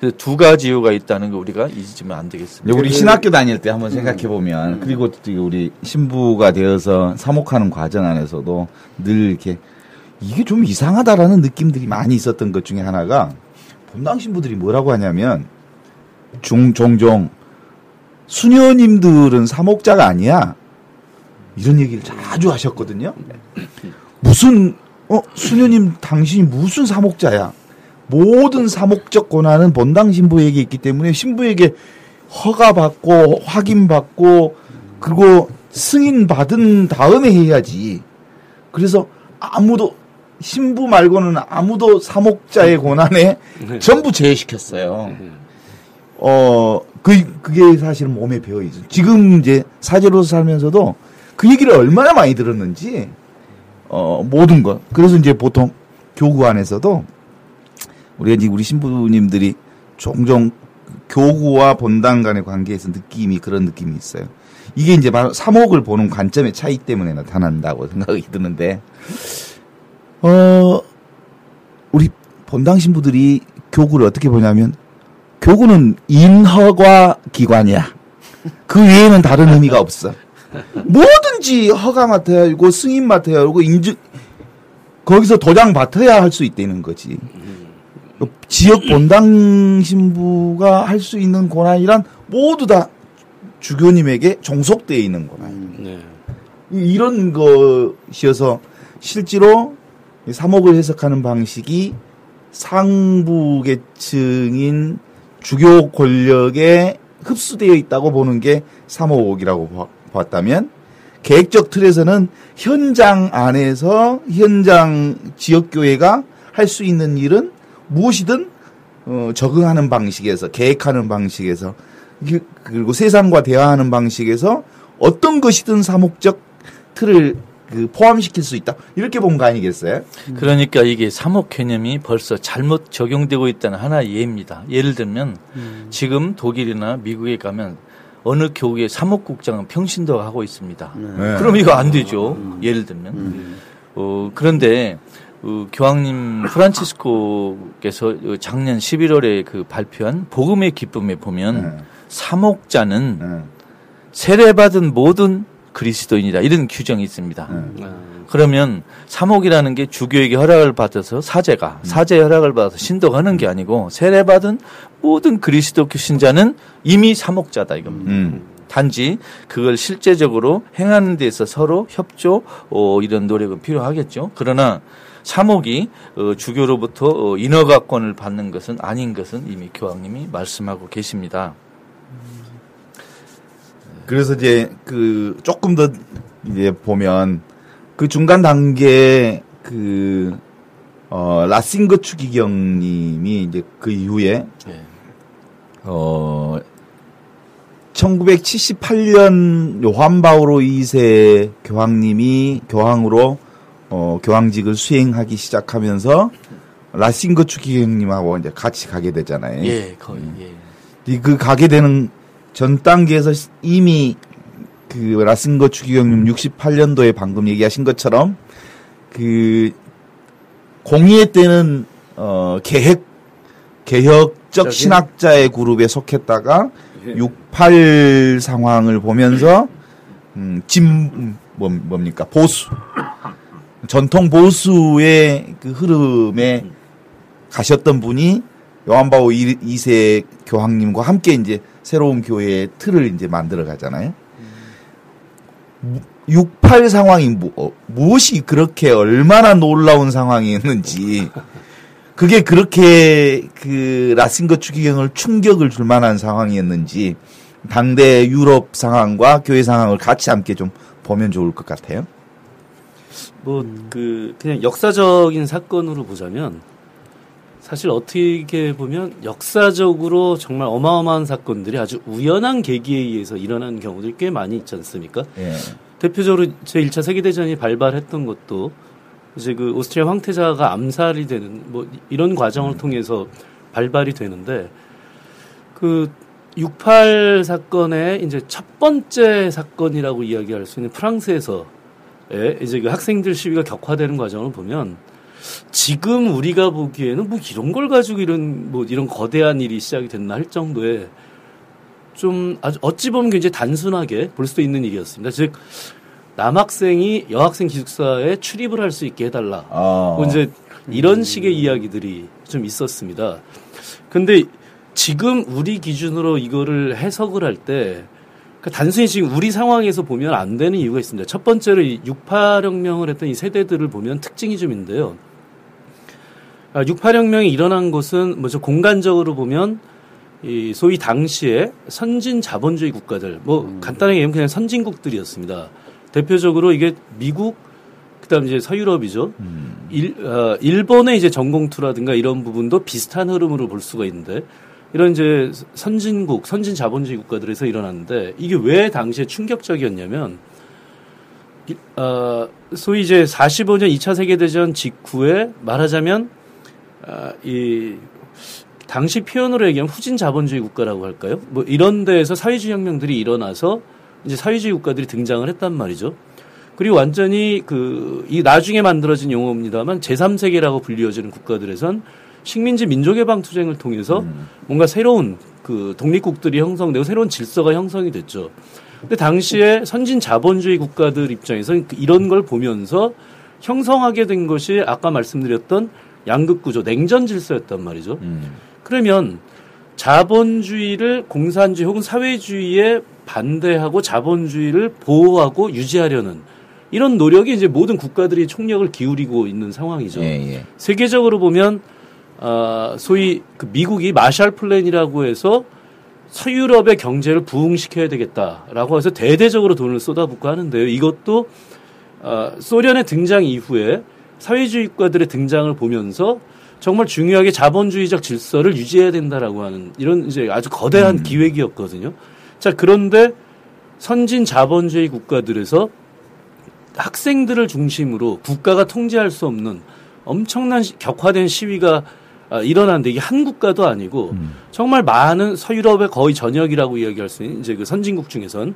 그래서 두 가지 이유가 있다는 거 우리가 잊으면 안 되겠습니다. 우리 신학교 다닐 때 한번 생각해 보면 그리고 또 우리 신부가 되어서 사목하는 과정 안에서도 늘 이렇게 이게 좀 이상하다라는 느낌들이 많이 있었던 것 중에 하나가 본당 신부들이 뭐라고 하냐면 중 종종 수녀님들은 사목자가 아니야 이런 얘기를 자주 하셨거든요. 무슨 어 수녀님 당신이 무슨 사목자야? 모든 사목적 권한은 본당 신부에게 있기 때문에 신부에게 허가 받고 확인 받고 그리고 승인 받은 다음에 해야지. 그래서 아무도 신부 말고는 아무도 사목자의 고난에 네. 전부 제외시켰어요. 어, 그, 그게 사실 몸에 배어 있어. 지금 이제 사제로서 살면서도 그 얘기를 얼마나 많이 들었는지, 어, 모든 것. 그래서 이제 보통 교구 안에서도 우리가 이제 우리 신부님들이 종종 교구와 본당 간의 관계에서 느낌이 그런 느낌이 있어요. 이게 이제 바로 사목을 보는 관점의 차이 때문에 나타난다고 생각이 드는데, 어, 우리 본당 신부들이 교구를 어떻게 보냐면, 교구는 인허가 기관이야. 그 외에는 다른 의미가 없어. 뭐든지 허가 맡아야 하고 승인 맡아야 하고 인증 거기서 도장 맡아야 할 수 있다는 거지. 지역 본당 신부가 할 수 있는 권한이란 모두 다 주교님에게 종속되어 있는 권한. 네. 이런 것이어서 실제로 이 사목을 해석하는 방식이 상부 계층인 주교 권력에 흡수되어 있다고 보는 게 사목이라고 봐- 봤다면 계획적 틀에서는 현장 안에서 현장 지역 교회가 할 수 있는 일은 무엇이든 어, 적응하는 방식에서 계획하는 방식에서 그- 그리고 세상과 대화하는 방식에서 어떤 것이든 사목적 틀을 그 포함시킬 수 있다 이렇게 본 거 아니겠어요? 그러니까 이게 사목 개념이 벌써 잘못 적용되고 있다는 하나의 예입니다. 예를 들면 지금 독일이나 미국에 가면 어느 교구의 사목국장은 평신도가 하고 있습니다. 네. 그럼 이거 안 되죠. 예를 들면. 어, 그런데 어, 교황님 프란치스코께서 어, 작년 11월에 그 발표한 복음의 기쁨에 보면 네. 사목자는 네. 세례받은 모든 그리스도인이다 이런 규정이 있습니다. 네. 아, 그러면 사목이라는 게 주교에게 허락을 받아서 사제가 사제 허락을 받아서 신도하는 게 아니고 세례받은 모든 그리스도 신자는 이미 사목자다 이겁니다. 음. 단지 그걸 실제적으로 행하는 데서 서로 협조 어, 이런 노력은 필요하겠죠. 그러나 사목이 어, 주교로부터 어, 인허가권을 받는 것은 아닌 것은 이미 교황님이 말씀하고 계십니다. 그래서 이제 그 조금 더 이제 보면 그 중간 단계 그 어, 라싱거 추기경님이 이제 그 이후에 예. 어 1978년 요한 바오로 2세 교황님이 교황으로 어 교황직을 수행하기 시작하면서 라싱거 추기경님하고 이제 같이 가게 되잖아요. 예, 거의 예. 이그 가게 되는 전 단계에서 이미 그 라슨거 추기경님 68년도에 방금 얘기하신 것처럼 그 공의회 때는 어 개혁 개혁적? 신학자의 그룹에 속했다가 68 상황을 보면서 음, 진 음, 뭐, 뭡니까? 보수. 전통 보수의 그 흐름에 가셨던 분이 요한바오 2세 교황님과 함께 이제 새로운 교회의 틀을 이제 만들어 가잖아요. 68 상황이 무, 어, 무엇이 그렇게 얼마나 놀라운 상황이었는지 그게 그렇게 그 라싱거 추기경을 충격을 줄 만한 상황이었는지 당대 유럽 상황과 교회 상황을 같이 함께 좀 보면 좋을 것 같아요. 뭐그 그냥 역사적인 사건으로 보자면 사실 어떻게 보면 역사적으로 정말 어마어마한 사건들이 아주 우연한 계기에 의해서 일어난 경우들이 꽤 많이 있지 않습니까? 예. 대표적으로 제 1차 세계대전이 발발했던 것도 이제 그 오스트리아 황태자가 암살이 되는 뭐 이런 과정을 통해서 발발이 되는데 그 68 사건의 이제 첫 번째 사건이라고 이야기할 수 있는 프랑스에서 예, 이제 그 학생들 시위가 격화되는 과정을 보면 지금 우리가 보기에는 뭐 이런 걸 가지고 이런 뭐 이런 거대한 일이 시작이 됐나 할 정도의 좀 아주 어찌 보면 굉장히 단순하게 볼 수도 있는 일이었습니다. 즉 남학생이 여학생 기숙사에 출입을 할 수 있게 해달라. 어. 뭐 이제 이런 식의 이야기들이 좀 있었습니다. 근데 지금 우리 기준으로 이거를 해석을 할 때, 그러니까 단순히 지금 우리 상황에서 보면 안 되는 이유가 있습니다. 첫 번째로 이 68혁명을 했던 이 세대들을 보면 특징이 좀 있는데요. 아, 68혁명이 일어난 곳은 뭐저 공간적으로 보면 이 소위 당시에 선진 자본주의 국가들 뭐 간단하게 얘기하면 그냥 선진국들이었습니다. 대표적으로 이게 미국 그다음 이제 서유럽이죠. 일, 어, 일본의 이제 전공투라든가 이런 부분도 비슷한 흐름으로 볼 수가 있는데 이런 이제 선진국, 선진 자본주의 국가들에서 일어났는데 이게 왜 당시에 충격적이었냐면 이- 어, 소위 이제 45년 2차 세계대전 직후에 말하자면 아, 이 당시 표현으로 얘기하면 후진 자본주의 국가라고 할까요? 뭐 이런 데에서 사회주의 혁명들이 일어나서 이제 사회주의 국가들이 등장을 했단 말이죠. 그리고 완전히 그 이 나중에 만들어진 용어입니다만 제3세계라고 불리워지는 국가들에선 식민지 민족해방 투쟁을 통해서 뭔가 새로운 그 독립국들이 형성되고 새로운 질서가 형성이 됐죠. 근데 당시에 선진 자본주의 국가들 입장에서는 그 이런 걸 보면서 형성하게 된 것이 아까 말씀드렸던 양극 구조, 냉전 질서였단 말이죠. 그러면 자본주의를 공산주의 혹은 사회주의에 반대하고 자본주의를 보호하고 유지하려는 이런 노력이 이제 모든 국가들이 총력을 기울이고 있는 상황이죠. 예, 예. 세계적으로 보면 아, 소위 그 미국이 마샬 플랜이라고 해서 서유럽의 경제를 부흥시켜야 되겠다라고 해서 대대적으로 돈을 쏟아붓고 하는데요. 이것도 아, 소련의 등장 이후에 사회주의 국가들의 등장을 보면서 정말 중요하게 자본주의적 질서를 유지해야 된다라고 하는 이런 이제 아주 거대한 기획이었거든요. 자, 그런데 선진 자본주의 국가들에서 학생들을 중심으로 국가가 통제할 수 없는 엄청난 시- 격화된 시위가 아, 일어났는데 이게 한 국가도 아니고 정말 많은 서유럽의 거의 전역이라고 이야기할 수 있는 이제 그 선진국 중에선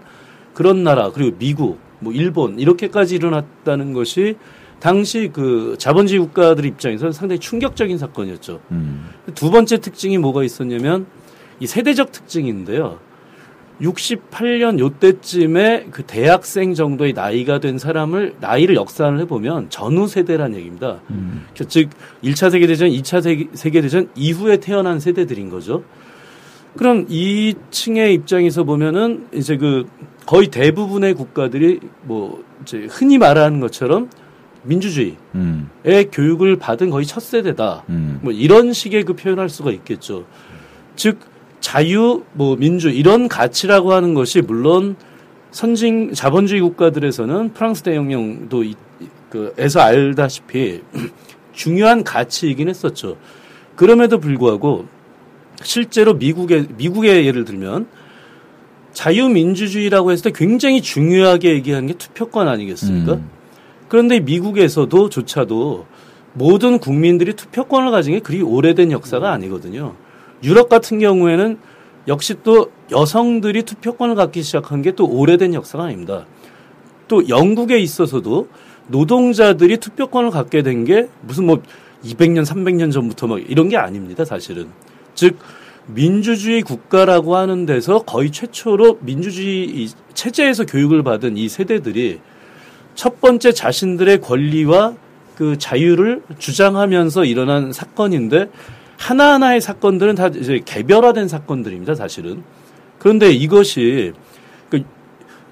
그런 나라 그리고 미국 뭐 일본 이렇게까지 일어났다는 것이 당시 그 자본주의 국가들 입장에서는 상당히 충격적인 사건이었죠. 음. 두 번째 특징이 뭐가 있었냐면 이 세대적 특징인데요. 68년 요때쯤에 그 대학생 정도의 나이가 된 사람을 나이를 역산을 해보면 전후 세대란 얘기입니다. 즉 1차 세계대전, 2차 세계, 세계대전 이후에 태어난 세대들인 거죠. 그럼 이 층의 입장에서 보면은 이제 그 거의 대부분의 국가들이 뭐 이제 흔히 말하는 것처럼 민주주의 음. 의 교육을 받은 거의 첫 세대다. 음. 뭐 이런 식의 그 표현할 수가 있겠죠. 즉 자유, 뭐 민주 이런 가치라고 하는 것이 물론 선진 자본주의 국가들에서는 프랑스 대혁명도 이- 그 에서 알다시피 중요한 가치이긴 했었죠. 그럼에도 불구하고 실제로 미국의 미국의 예를 들면 자유민주주의라고 했을 때 굉장히 중요하게 얘기하는 게 투표권 아니겠습니까? 음. 그런데 미국에서도 조차도 모든 국민들이 투표권을 가진 게 그리 오래된 역사가 아니거든요. 유럽 같은 경우에는 역시 또 여성들이 투표권을 갖기 시작한 게 또 오래된 역사가 아닙니다. 또 영국에 있어서도 노동자들이 투표권을 갖게 된 게 무슨 뭐 200년, 300년 전부터 막 이런 게 아닙니다, 사실은. 즉, 민주주의 국가라고 하는 데서 거의 최초로 민주주의 이 체제에서 교육을 받은 이 세대들이 첫 번째 자신들의 권리와 그 자유를 주장하면서 일어난 사건인데 하나하나의 사건들은 다 이제 개별화된 사건들입니다, 사실은. 그런데 이것이 그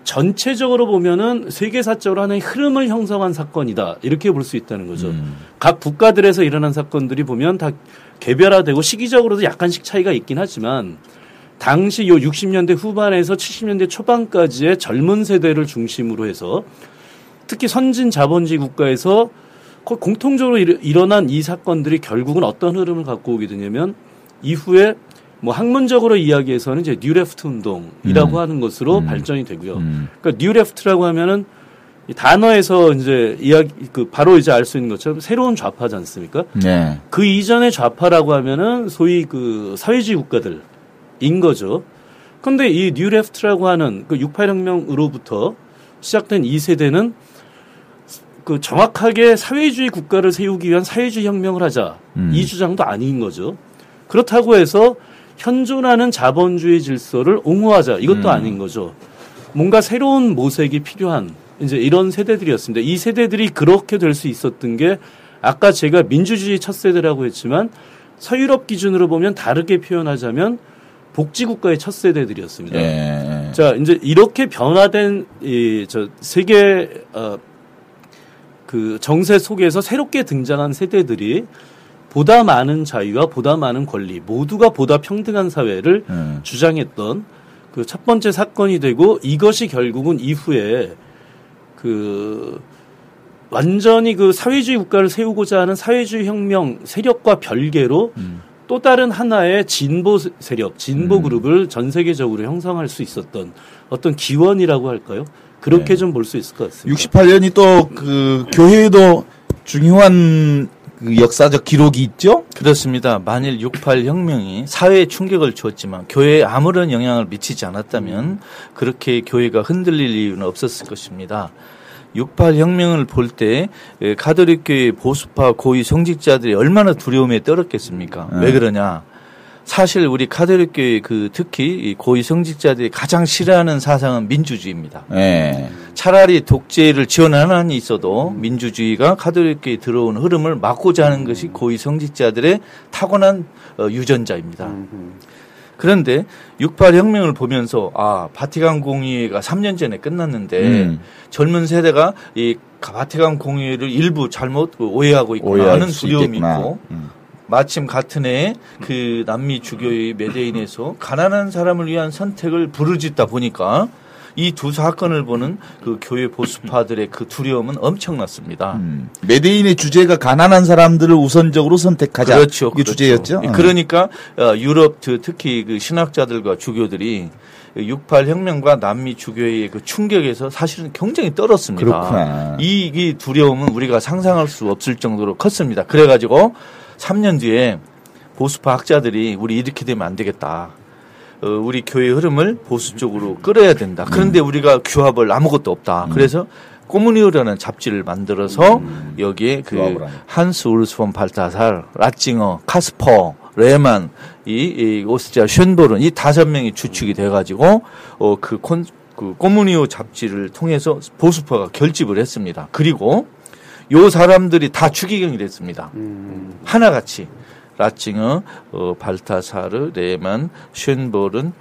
전체적으로 보면은 세계사적으로 하나의 흐름을 형성한 사건이다. 이렇게 볼 수 있다는 거죠. 각 국가들에서 일어난 사건들이 보면 다 개별화되고 시기적으로도 약간씩 차이가 있긴 하지만 당시 요 60년대 후반에서 70년대 초반까지의 젊은 세대를 중심으로 해서 특히 선진 자본주의 국가에서 공통적으로 일- 일어난 이 사건들이 결국은 어떤 흐름을 갖고 오게 되냐면 이후에 뭐 학문적으로 이야기해서는 이제 뉴레프트 운동이라고 하는 것으로 발전이 되고요. 음. 그러니까 뉴레프트라고 하면은 이 단어에서 이제 이야기 그 바로 이제 알 수 있는 것처럼 새로운 좌파지 않습니까? 네. 그 이전의 좌파라고 하면은 소위 그 사회주의 국가들인 거죠. 그런데 이 뉴레프트라고 하는 그 68혁명으로부터 시작된 이 세대는 그 정확하게 사회주의 국가를 세우기 위한 사회주의 혁명을 하자 음. 이 주장도 아닌 거죠. 그렇다고 해서 현존하는 자본주의 질서를 옹호하자 이것도 음. 아닌 거죠. 뭔가 새로운 모색이 필요한 이제 이런 세대들이었습니다. 이 세대들이 그렇게 될 수 있었던 게 아까 제가 민주주의 첫 세대라고 했지만 서유럽 기준으로 보면 다르게 표현하자면 복지국가의 첫 세대들이었습니다. 예. 자, 이제 이렇게 변화된 이 저 세계 어, 그 정세 속에서 새롭게 등장한 세대들이 보다 많은 자유와 보다 많은 권리 모두가 보다 평등한 사회를 음. 주장했던 그 첫 번째 사건이 되고 이것이 결국은 이후에 그 완전히 그 사회주의 국가를 세우고자 하는 사회주의 혁명 세력과 별개로 음. 또 다른 하나의 진보 세력, 진보 그룹을 전 세계적으로 형성할 수 있었던 어떤 기원이라고 할까요? 그렇게 네. 좀볼 수 있을 것 같습니다. 68년이 또 그 교회에도 중요한 그 역사적 기록이 있죠? 그렇습니다. 만일 68 혁명이 사회에 충격을 주었지만 교회에 아무런 영향을 미치지 않았다면 그렇게 교회가 흔들릴 이유는 없었을 것입니다. 68 혁명을 볼 때 가톨릭 교회 보수파 고위 성직자들이 얼마나 두려움에 떨었겠습니까? 네. 왜 그러냐? 사실 우리 가톨릭 교회 그 특히 이 고위 성직자들이 가장 싫어하는 사상은 민주주의입니다. 예. 차라리 독재를 지원하는 한이 있어도 민주주의가 카톨릭교에 들어온 흐름을 막고자 하는 것이 고위 성직자들의 타고난 어, 유전자입니다. 그런데 68 혁명을 보면서 아 바티칸 공의회가 3년 전에 끝났는데 음. 젊은 세대가 이 바티칸 공의회를 일부 잘못 그 오해하고 있구나 오해할 하는 수 두려움이 있겠구나. 있고 음. 마침 같은 해에 그 남미 주교의 메데인에서 가난한 사람을 위한 선택을 부르짖다 보니까 이 두 사건을 보는 그 교회 보수파들의 그 두려움은 엄청났습니다. 음. 메데인의 주제가 가난한 사람들을 우선적으로 선택하자. 그렇죠. 이게 그렇죠. 주제였죠. 어. 그러니까 어, 유럽 그 특히 그 신학자들과 주교들이 68 혁명과 남미 주교의 그 충격에서 사실은 굉장히 떨었습니다. 그렇구나. 이, 이 두려움은 우리가 상상할 수 없을 정도로 컸습니다. 그래가지고 3년 뒤에 보수파 학자들이 우리 이렇게 되면 안 되겠다. 어, 우리 교회 흐름을 보수 쪽으로 끌어야 된다. 그런데 우리가 규합을 아무것도 없다. 그래서 꼬무니오라는 잡지를 만들어서 여기에 그. 한스 울스 폰 발타살, 라칭어, 카스퍼, 레만, 이, 이 오스트리아 쉔보른 이 다섯 명이 주축이 돼가지고 어그 콘, 그 꼬무니오 잡지를 통해서 보수파가 결집을 했습니다. 그리고 요 사람들이 다 추기경이 됐습니다. 하나같이 라칭어, 어, 발타사르, 레만, 쉔보른,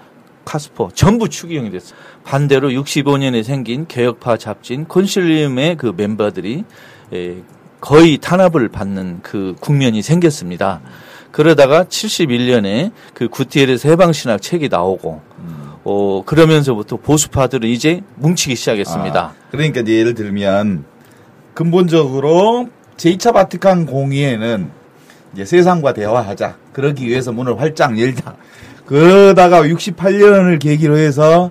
카스퍼 전부 추기경이 됐어요. 반대로 65년에 생긴 개혁파 잡지인 콘실리움의 그 멤버들이 에, 거의 탄압을 받는 그 국면이 생겼습니다. 그러다가 71년에 그 구티에르스 해방신학 책이 나오고 어 그러면서부터 보수파들은 이제 뭉치기 시작했습니다. 아, 그러니까 예를 들면 근본적으로 제2차 바티칸 공의회는 이제 세상과 대화하자. 그러기 위해서 문을 활짝 열자. 그러다가 68년을 계기로 해서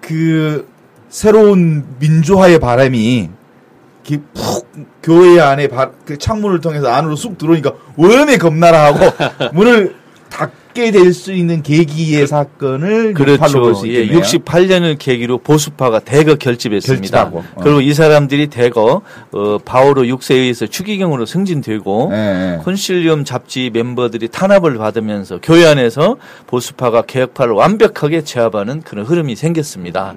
그 새로운 민주화의 바람이 기- 푹 교회 안에 바- 그 창문을 통해서 안으로 쑥 들어오니까 웜에 겁나라 하고 문을 닫 게 될 수 있는 계기의 사건을 68로 그렇죠. 볼수 예, 있겠네요. 68년을 계기로 보수파가 대거 결집했습니다. 어. 그리고 이 사람들이 대거 어, 바오로 6세에 의해서 추기경으로 승진되고 예, 예. 콘실리움 잡지 멤버들이 탄압을 받으면서 교회 안에서 보수파가 개혁파를 완벽하게 제압하는 그런 흐름이 생겼습니다.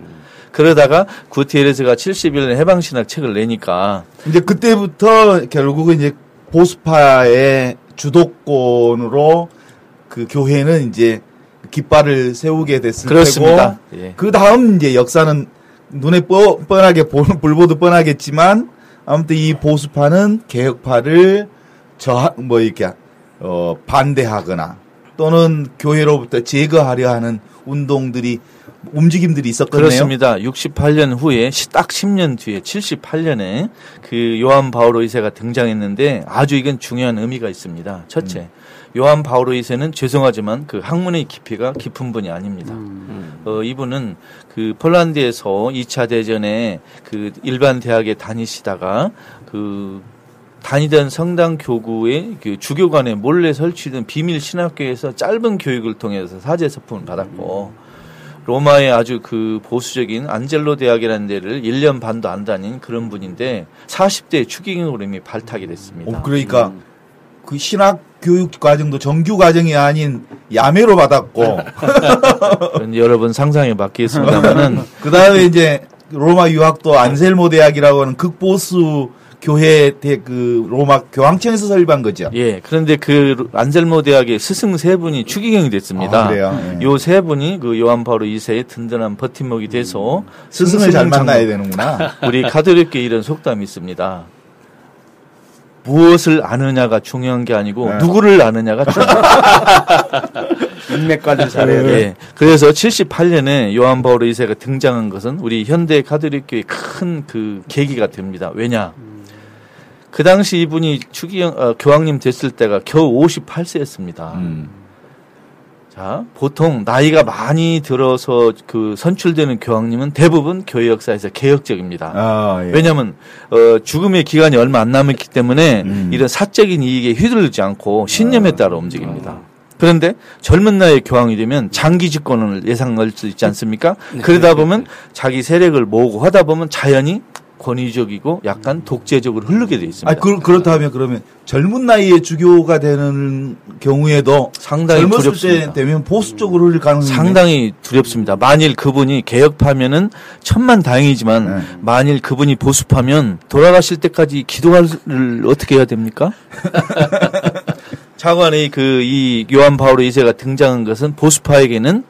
그러다가 구티에레스가 71년 해방신학 책을 내니까 이제 그때부터 결국은 이제 보수파의 주도권으로 그 교회는 이제 깃발을 세우게 됐을 그렇습니다. 테고 예. 그 다음 이제 역사는 눈에 뻔, 뻔하게 보- 불보듯 뻔하겠지만 아무튼 이 보수파는 개혁파를 저뭐 이렇게 어 반대하거나 또는 교회로부터 제거하려 하는 운동들이 움직임들이 있었거든요. 그렇습니다. 68년 후에 시- 딱 10년 뒤에 78년에 그 요한 바오로 2세가 등장했는데 아주 이건 중요한 의미가 있습니다. 첫째, 요한 바오로 2세는 죄송하지만 그 학문의 깊이가 깊은 분이 아닙니다. 어, 이분은 그 폴란드에서 2차 대전에 그 일반 대학에 다니시다가 그 다니던 성당 교구의 그 주교관에 몰래 설치된 비밀 신학교에서 짧은 교육을 통해서 사제 서품을 받았고 로마의 아주 그 보수적인 안젤로 대학이라는 데를 1년 반도 안 다닌 그런 분인데 40대 추기경으로 이미 발탁이 됐습니다. 어, 그러니까 그 신학 교육 과정도 정규 과정이 아닌 야매로 받았고 여러분 상상에 맡기겠습니다만은 그 다음에 이제 로마 유학도 안셀모 대학이라고 하는 극보수 교회 대그 로마 교황청에서 설립한 거죠. 예 그런데 그 안젤모 대학의 스승 세 분이 추기경이 됐습니다. 아, 그래요? 예. 요세 분이 그 요한 바로 2세의 든든한 버팀목이 돼서 스승을 잘 만나야 되는구나. 우리 가톨릭계 이런 속담이 있습니다. 무엇을 아느냐가 중요한 게 아니고 네. 누구를 아느냐가 중요해요. 인맥 관리 잘해야 돼. 예. 그래서 78년에 요한 바울 2세가 등장한 것은 우리 현대 가톨릭교의 큰 그 계기가 됩니다. 왜냐? 그 당시 이분이 추기경 어, 교황님 됐을 때가 겨우 58세였습니다. 음. 자, 보통 나이가 많이 들어서 그 선출되는 교황님은 대부분 교회 역사에서 개혁적입니다. 아, 예. 왜냐하면 어, 죽음의 기간이 얼마 안 남았기 때문에 음. 이런 사적인 이익에 휘둘리지 않고 신념에 따라 움직입니다. 그런데 젊은 나이에 교황이 되면 장기 집권을 예상할 수 있지 않습니까? 그러다 보면 자기 세력을 모으고 하다 보면 자연히 권위적이고 약간 독재적으로 흐르게 돼 있습니다. 아, 그, 그렇다면 그러면 젊은 나이에 주교가 되는 경우에도 상당히 젊었을 두렵습니다. 때 되면 보수 쪽으로 흘릴 가능성이 상당히 두렵습니다. 만일 그분이 개혁파면은 천만 다행이지만 네. 만일 그분이 보수파면 돌아가실 때까지 기도를 어떻게 해야 됩니까? 차관의 그 이 요한 바오로 2세가 등장한 것은 보수파에게는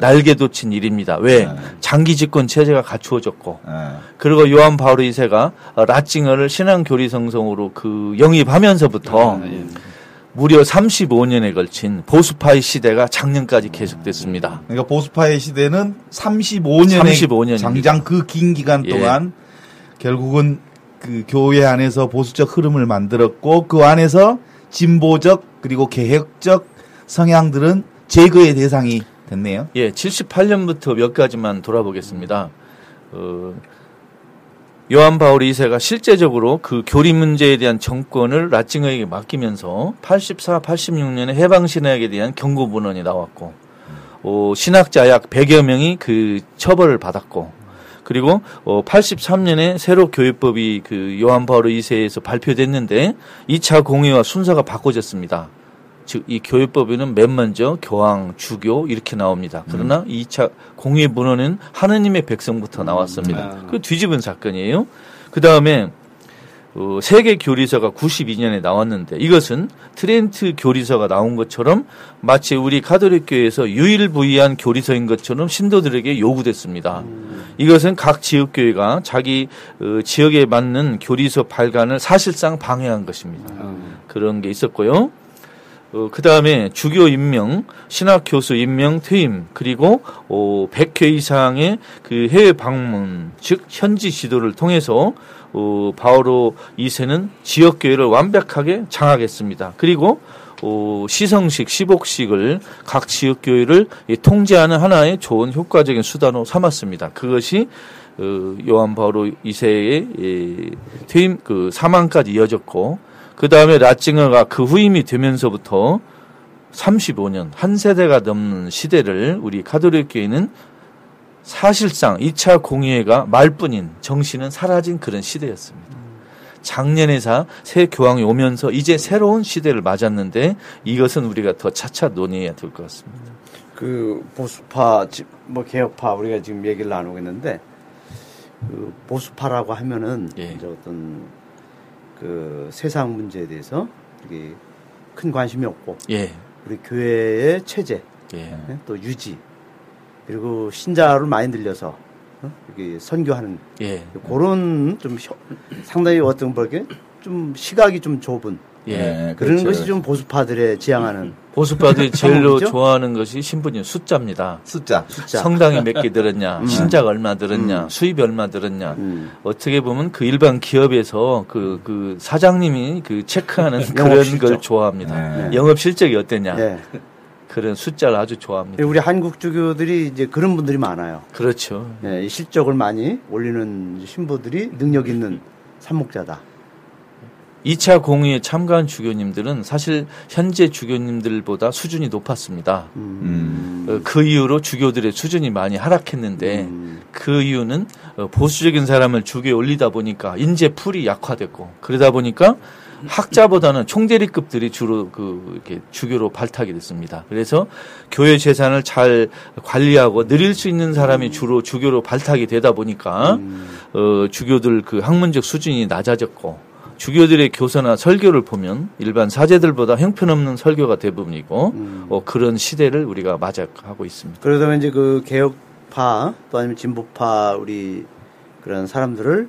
날개 돋친 일입니다. 왜? 네. 장기 집권 체제가 갖추어졌고 예. 그리고 요한 바오로 2세가 라칭어를 신앙 교리 성성으로 그 영입하면서부터 무려 35년에 걸친 보수파의 시대가 작년까지 계속됐습니다. 그러니까 보수파의 시대는 35년의 35 년입니다. 장장 그 긴 기간 예. 동안 결국은 그 교회 안에서 보수적 흐름을 만들었고 그 안에서 진보적 그리고 개혁적 성향들은 제거의 대상이 됐네요. 예, 78년부터 몇 가지만 돌아보겠습니다. 어, 요한 바울 2세가 실제적으로 그 교리 문제에 대한 정권을 라칭어에게 맡기면서 84, 86년에 해방 신학에 대한 경고 문헌이 나왔고, 어, 신학자 약 100여 명이 그 처벌을 받았고, 그리고 어, 83년에 새로 교회법이 그 요한 바울 2세에서 발표됐는데 2차 공의와 순서가 바꿔졌습니다. 즉 이 교회법에는 맨 먼저 교황, 주교 이렇게 나옵니다. 그러나 이 2차 공의 문헌은 하느님의 백성부터 나왔습니다. 아. 그 뒤집은 사건이에요. 그 다음에 어, 세계 교리서가 92년에 나왔는데 이것은 트렌트 교리서가 나온 것처럼 마치 우리 가톨릭 교회에서 유일부이한 교리서인 것처럼 신도들에게 요구됐습니다. 이것은 각 지역 교회가 자기 어, 지역에 맞는 교리서 발간을 사실상 방해한 것입니다. 그런 게 있었고요. 어, 그 다음에 주교 임명, 신학 교수 임명, 퇴임, 그리고 어, 100회 이상의 그 해외 방문, 즉 현지 지도를 통해서 어, 바오로 2세는 지역 교회를 완벽하게 장악했습니다. 그리고 어, 시성식, 시복식을 각 지역 교회를 이 통제하는 하나의 좋은 효과적인 수단으로 삼았습니다. 그것이 어, 요한 바오로 2세의 예, 퇴임 그 사망까지 이어졌고 그 다음에 라칭어가 그 후임이 되면서부터 35년 한 세대가 넘는 시대를 우리 카톨릭 교회는 사실상 2차 공의회가 말뿐인 정신은 사라진 그런 시대였습니다. 작년에사 새 교황이 오면서 이제 새로운 시대를 맞았는데 이것은 우리가 더 차차 논의해야 될 것 같습니다. 그 보수파, 지- 뭐 개혁파 우리가 지금 얘기를 나누고 있는데 그 보수파라고 하면은 예. 이제 어떤 그 세상 문제에 대해서 이게 큰 관심이 없고 예, 우리 교회의 체제 예, 예, 또 유지 그리고 신자를 많이 늘려서 어? 이게 선교하는 예, 그런 좀 혀- 상당히 어떤 뭐게 좀 시각이 좀 좁은 예. 예, 그런 그렇죠. 것이 좀 보수파들의 지향하는 보수파들이 제일로 방법이죠? 좋아하는 것이 신분이 숫자입니다. 숫자. 숫자. 성당이 몇 개 들었냐, 신자가 얼마 들었냐, 음. 수입이 얼마 들었냐. 음. 어떻게 보면 그 일반 기업에서 그, 그 사장님이 그 체크하는 그런 실적. 걸 좋아합니다. 네. 영업 실적이 어땠냐. 예. 그런 숫자를 아주 좋아합니다. 우리 한국 주교들이 이제 그런 분들이 많아요. 그렇죠. 예, 이 실적을 많이 올리는 신부들이 능력 있는 산목자다. 2차 공의에 참가한 주교님들은 사실 현재 주교님들보다 수준이 높았습니다. 음. 어, 그 이후로 주교들의 수준이 많이 하락했는데 음. 그 이유는 어, 보수적인 사람을 주교에 올리다 보니까 인재 풀이 약화됐고 그러다 보니까 학자보다는 총대리급들이 주로 그 이렇게 주교로 발탁이 됐습니다. 그래서 교회 재산을 잘 관리하고 늘릴 수 있는 사람이 주로 주교로 발탁이 되다 보니까 어, 주교들 그 학문적 수준이 낮아졌고 주교들의 교서나 설교를 보면 일반 사제들보다 형편없는 설교가 대부분이고 어, 그런 시대를 우리가 맞이하고 있습니다. 그러다 보면 이제 그 개혁파 또 아니면 진보파 우리 그런 사람들을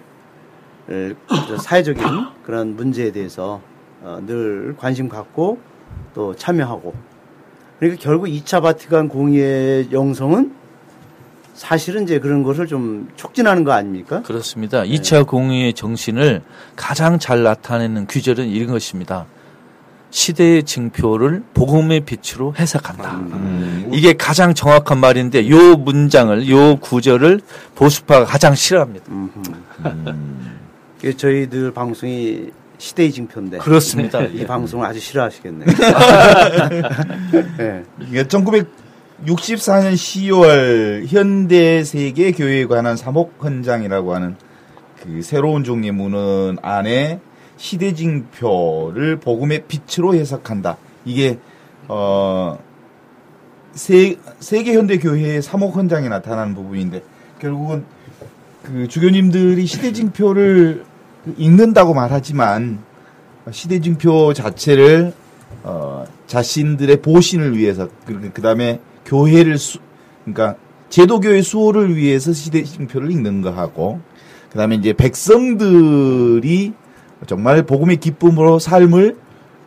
을, 사회적인 그런 문제에 대해서 어, 늘 관심 갖고 또 참여하고 그러니까 결국 2차 바티칸 공의의 영성은 사실은 이제 그런 것을 좀 촉진하는 거 아닙니까? 그렇습니다. 2차 공의의 정신을 가장 잘 나타내는 규절은 이런 것입니다. 시대의 징표를 복음의 빛으로 해석한다. 음. 이게 가장 정확한 말인데 요 문장을 요 구절을 보수파가 가장 싫어합니다. 이게 저희들 방송이 시대의 징표인데 그렇습니다. 이 방송을 아주 싫어하시겠네요. 네. 이게 1964년 10월 현대 세계 교회에 관한 사목 헌장이라고 하는 그 새로운 종의 문헌 안에 시대징표를 복음의 빛으로 해석한다. 이게 어 세, 세계 현대 교회의 사목 헌장에 나타나는 부분인데 결국은 그 주교님들이 시대징표를 읽는다고 말하지만 시대징표 자체를 어, 자신들의 보신을 위해서 그 다음에 교회를 수, 그러니까 제도교회 수호를 위해서 시대징표를 읽는 거하고 그 다음에 이제 백성들이 정말 복음의 기쁨으로 삶을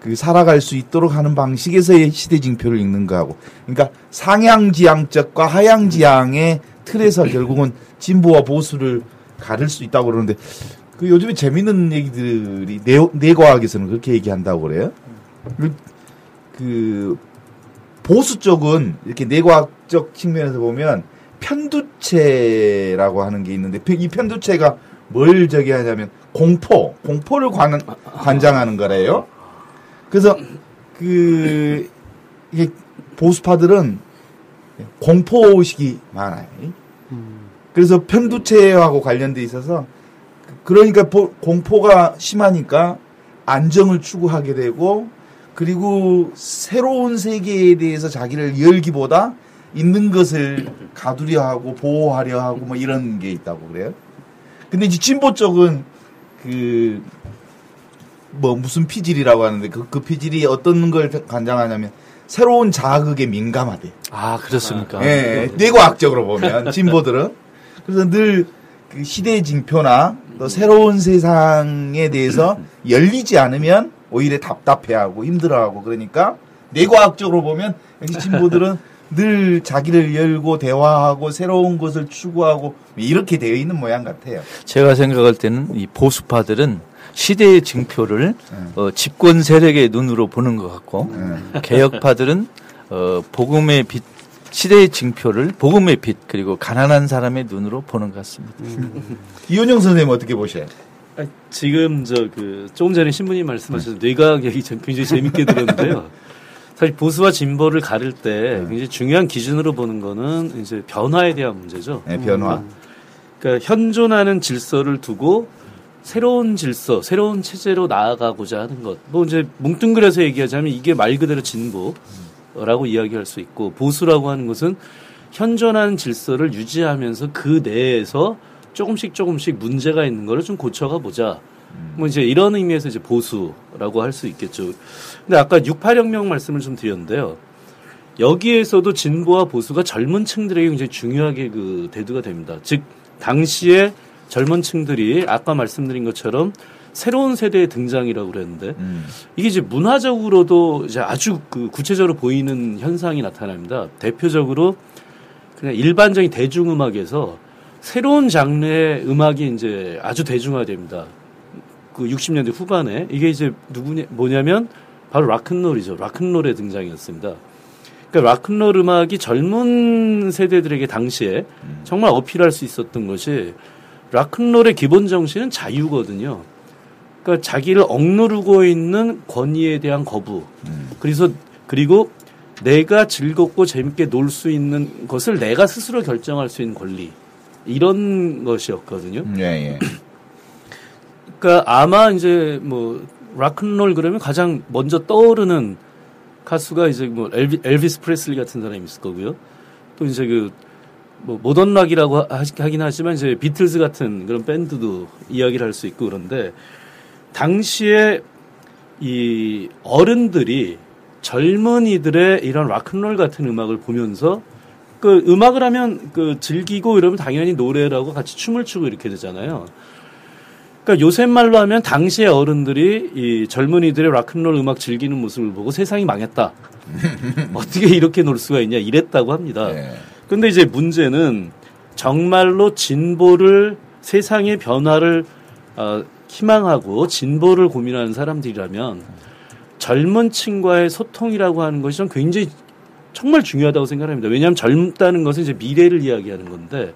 그 살아갈 수 있도록 하는 방식에서의 시대징표를 읽는 거하고 그러니까 상향지향적과 하향지향의 틀에서 결국은 진보와 보수를 가를 수 있다고 그러는데 그 요즘에 재밌는 얘기들이 내, 내과학에서는 그렇게 얘기한다고 그래요. 그, 그 보수 쪽은 이렇게 내과학적 측면에서 보면 편두체라고 하는 게 있는데 이 편두체가 뭘 저기 하냐면 공포, 공포를 관, 관장하는 거래요. 그래서 그 이게 보수파들은 공포 의식이 많아요. 그래서 편두체하고 관련돼 있어서 그러니까 보- 공포가 심하니까 안정을 추구하게 되고 그리고 새로운 세계에 대해서 자기를 열기보다 있는 것을 가두려 하고 보호하려 하고 뭐 이런 게 있다고 그래요. 근데 이제 진보 쪽은 그 뭐 무슨 피질이라고 하는데 그, 그 피질이 어떤 걸 관장하냐면 새로운 자극에 민감하대. 아 그렇습니까? 예, 뇌과학적으로 보면 진보들은 그래서 늘 그 시대의 징표나 또 새로운 세상에 대해서 열리지 않으면 오히려 답답해하고 힘들어하고 그러니까 뇌과학적으로 보면 여기 진보들은 늘 자기를 열고 대화하고 새로운 것을 추구하고 이렇게 되어 있는 모양 같아요. 제가 생각할 때는 이 보수파들은 시대의 징표를 어, 집권 세력의 눈으로 보는 것 같고 개혁파들은 어, 복음의 빛 시대의 징표를 복음의 빛 그리고 가난한 사람의 눈으로 보는 것 같습니다. 이현영 선생님 어떻게 보셔요? 아, 지금 저 그 조금 전에 신부님 말씀하셔서 뇌과학 얘기 전 굉장히 재밌게 들었는데요. 사실 보수와 진보를 가를 때 굉장히 중요한 기준으로 보는 거는 이제 변화에 대한 문제죠. 네, 변화. 그러니까 현존하는 질서를 두고 새로운 질서, 새로운 체제로 나아가고자 하는 것. 뭐 이제 뭉뚱그려서 얘기하자면 이게 말 그대로 진보라고 이야기할 수 있고 보수라고 하는 것은 현존하는 질서를 유지하면서 그 내에서 조금씩 조금씩 문제가 있는 거를 좀 고쳐가 보자. 뭐 이제 이런 의미에서 이제 보수라고 할 수 있겠죠. 근데 아까 68혁명 말씀을 좀 드렸는데요. 여기에서도 진보와 보수가 젊은 층들에게 굉장히 중요하게 그 대두가 됩니다. 즉 당시에 젊은 층들이 아까 말씀드린 것처럼 새로운 세대의 등장이라고 그랬는데 음. 이게 이제 문화적으로도 이제 아주 그 구체적으로 보이는 현상이 나타납니다. 대표적으로 그냥 일반적인 대중음악에서 새로운 장르의 음악이 이제 아주 대중화됩니다. 그 60년대 후반에 이게 이제 누구냐 뭐냐면 바로 락큰롤이죠. 락큰롤의 등장이었습니다. 그러니까 락큰롤 음악이 젊은 세대들에게 당시에 정말 어필할 수 있었던 것이 락큰롤의 기본 정신은 자유거든요. 그러니까 자기를 억누르고 있는 권위에 대한 거부. 그래서 그리고 내가 즐겁고 재밌게 놀 수 있는 것을 내가 스스로 결정할 수 있는 권리. 이런 것이었거든요. 예, 예. 그러니까 아마 이제 뭐 락큰롤 그러면 가장 먼저 떠오르는 가수가 이제 뭐 엘비, 엘비스 프레슬리 같은 사람이 있을 거고요. 또 이제 그 뭐 모던 락이라고 하- 하긴 하지만 이제 비틀즈 같은 그런 밴드도 이야기를 할 수 있고 그런데 당시에 이 어른들이 젊은이들의 이런 락큰롤 같은 음악을 보면서 그 음악을 하면 그 즐기고 이러면 당연히 노래라고 같이 춤을 추고 이렇게 되잖아요. 그러니까 요새 말로 하면 당시의 어른들이 이 젊은이들의 락큰롤 음악 즐기는 모습을 보고 세상이 망했다. 어떻게 이렇게 놀 수가 있냐 이랬다고 합니다. 네. 근데 이제 문제는 정말로 진보를 세상의 변화를 어, 희망하고 진보를 고민하는 사람들이라면 젊은 층과의 소통이라고 하는 것이 좀 굉장히 정말 중요하다고 생각합니다. 왜냐하면 젊다는 것은 이제 미래를 이야기하는 건데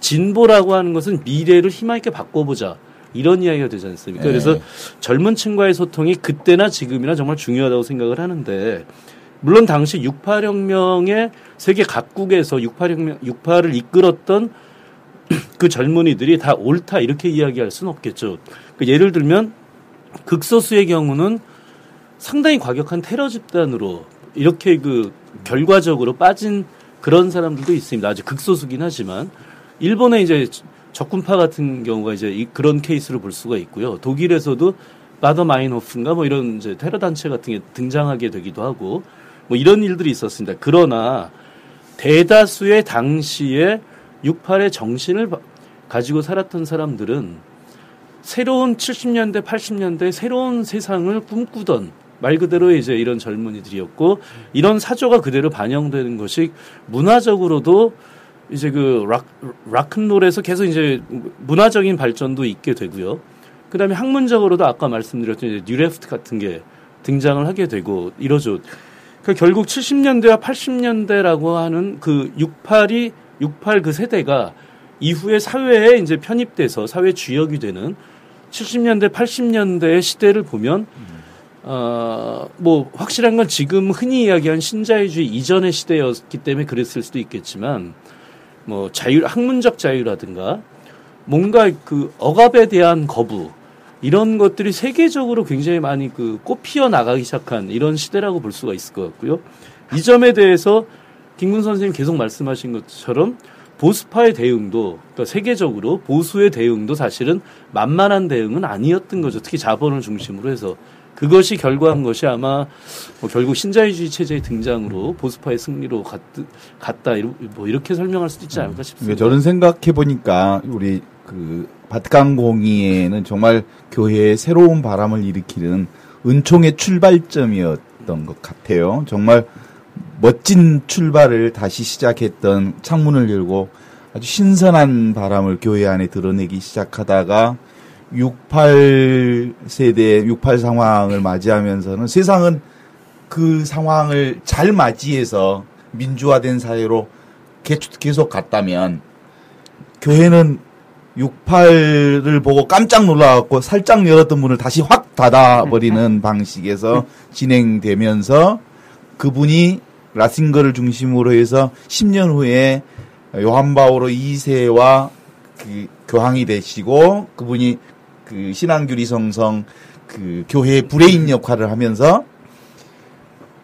진보라고 하는 것은 미래를 희망 있게 바꿔보자. 이런 이야기가 되지 않습니까? 네. 그래서 젊은 층과의 소통이 그때나 지금이나 정말 중요하다고 생각을 하는데 물론 당시 68혁명의 세계 각국에서 68혁명 68을 이끌었던 그 젊은이들이 다 옳다 이렇게 이야기할 수는 없겠죠. 그 예를 들면 극소수의 경우는 상당히 과격한 테러 집단으로 이렇게 그 결과적으로 빠진 그런 사람들도 있습니다. 아주 극소수긴 하지만 일본의 이제 적군파 같은 경우가 이제 이- 그런 케이스를 볼 수가 있고요. 독일에서도 바더 마인호프인가 뭐 이런 이제 테러 단체 같은 게 등장하게 되기도 하고 뭐 이런 일들이 있었습니다. 그러나 대다수의 당시에 68의 정신을 바- 가지고 살았던 사람들은 새로운 70년대, 80년대 새로운 세상을 꿈꾸던 말 그대로 이제 이런 젊은이들이었고 이런 사조가 그대로 반영되는 것이 문화적으로도 이제 그 락, 락큰롤에서 계속 이제 문화적인 발전도 있게 되고요. 그 다음에 학문적으로도 아까 말씀드렸던 이제 뉴레프트 같은 게 등장을 하게 되고 이러죠. 그 결국 70년대와 80년대라고 하는 그 68이 68 그 세대가 이후에 사회에 이제 편입돼서 사회 주역이 되는 70년대 80년대의 시대를 보면 어 뭐 확실한 건 지금 흔히 이야기한 신자유주의 이전의 시대였기 때문에 그랬을 수도 있겠지만 뭐 자유 학문적 자유라든가 뭔가 그 억압에 대한 거부 이런 것들이 세계적으로 굉장히 많이 그 꽃피어 나가기 시작한 이런 시대라고 볼 수가 있을 것 같고요. 이 점에 대해서 김군 선생님 계속 말씀하신 것처럼 보수파의 대응도 그러니까 세계적으로 보수의 대응도 사실은 만만한 대응은 아니었던 거죠. 특히 자본을 중심으로 해서 그것이 결과한 것이 아마 뭐 결국 신자유주의 체제의 등장으로 보수파의 승리로 갔, 갔다 뭐 이렇게 설명할 수도 있지 않을까 싶습니다. 그러니까 저는 생각해 보니까 우리 그 바티칸 공의회는 정말 교회에 새로운 바람을 일으키는 은총의 출발점이었던 것 같아요. 정말 멋진 출발을 다시 시작했던 창문을 열고 아주 신선한 바람을 교회 안에 드러내기 시작하다가 68 세대, 68 상황을 맞이하면서는 세상은 그 상황을 잘 맞이해서 민주화된 사회로 개- 계속 갔다면 교회는 68을 보고 깜짝 놀라갖고 살짝 열었던 문을 다시 확 닫아버리는 방식에서 진행되면서 그분이 라칭거를 중심으로 해서 10년 후에 요한 바오로 2세와 그 교황이 되시고 그분이 그 신앙교리성성 그 교회의 브레인 역할을 하면서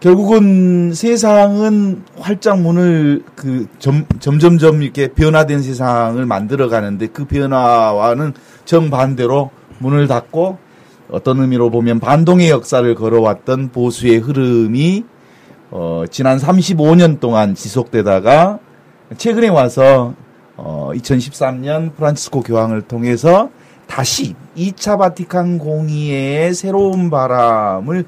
결국은 세상은 활짝 문을 그 점, 점점점 이렇게 변화된 세상을 만들어 가는데 그 변화와는 정반대로 문을 닫고 어떤 의미로 보면 반동의 역사를 걸어왔던 보수의 흐름이 어, 지난 35년 동안 지속되다가 최근에 와서 어, 2013년 프란치스코 교황을 통해서 다시 2차 바티칸 공의회의 새로운 바람을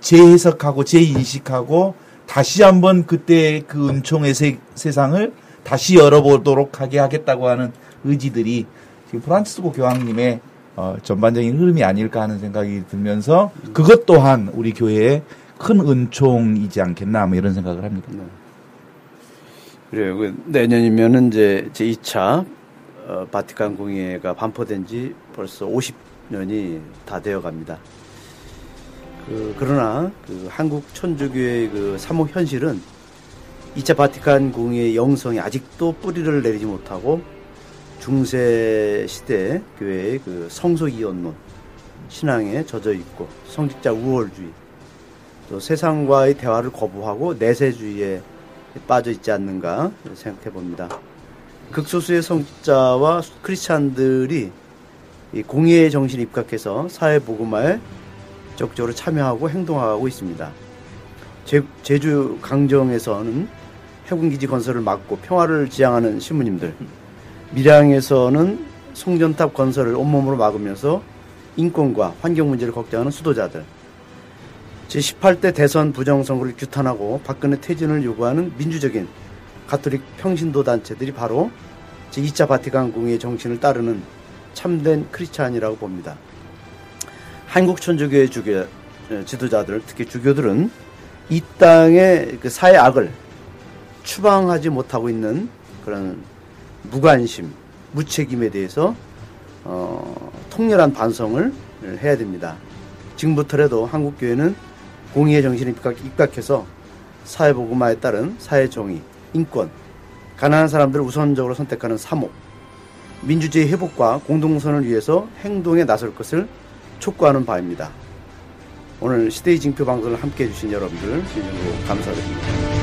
재해석하고 재인식하고 다시 한번 그때 그 은총의 세, 세상을 다시 열어보도록 하게 하겠다고 하는 의지들이 지금 프란치스코 교황님의 어, 전반적인 흐름이 아닐까 하는 생각이 들면서 그것 또한 우리 교회의 큰 은총이지 않겠나 뭐 이런 생각을 합니다. 그래요. 그 내년이면은 이제 제 2차 어, 바티칸 공의회가 반포된 지 벌써 50년이 다 되어 갑니다. 그, 그러나 그 한국 천주교의 그 사목 현실은 2차 바티칸 공의회 영성이 아직도 뿌리를 내리지 못하고 중세 시대 교회의 그 성소 이언론 신앙에 젖어 있고 성직자 우월주의 또 세상과의 대화를 거부하고 내세주의에 빠져 있지 않는가 생각해 봅니다. 극소수의 성직자와 크리스찬들이 이 공의의 정신에 입각해서 사회 복음화에 적극적으로 참여하고 행동하고 있습니다. 제, 제주 강정에서는 해군기지 건설을 막고 평화를 지향하는 신부님들, 밀양에서는 송전탑 건설을 온몸으로 막으면서 인권과 환경 문제를 걱정하는 수도자들, 제18대 대선 부정선거를 규탄하고 박근혜 퇴진을 요구하는 민주적인 가톨릭 평신도 단체들이 바로 제2차 바티칸 공의의 정신을 따르는 참된 크리스찬이라고 봅니다. 한국 천주교의 주교, 지도자들, 특히 주교들은 이 땅의 그 사회 악을 추방하지 못하고 있는 그런 무관심, 무책임에 대해서 어, 통렬한 반성을 해야 됩니다. 지금부터라도 한국 교회는 공의의 정신에 입각, 입각해서 사회복음화에 따른 사회정의, 인권, 가난한 사람들을 우선적으로 선택하는 사목, 민주주의 회복과 공동선을 위해서 행동에 나설 것을 촉구하는 바입니다. 오늘 시대의 징표 방송을 함께 해주신 여러분들 진심으로 감사드립니다.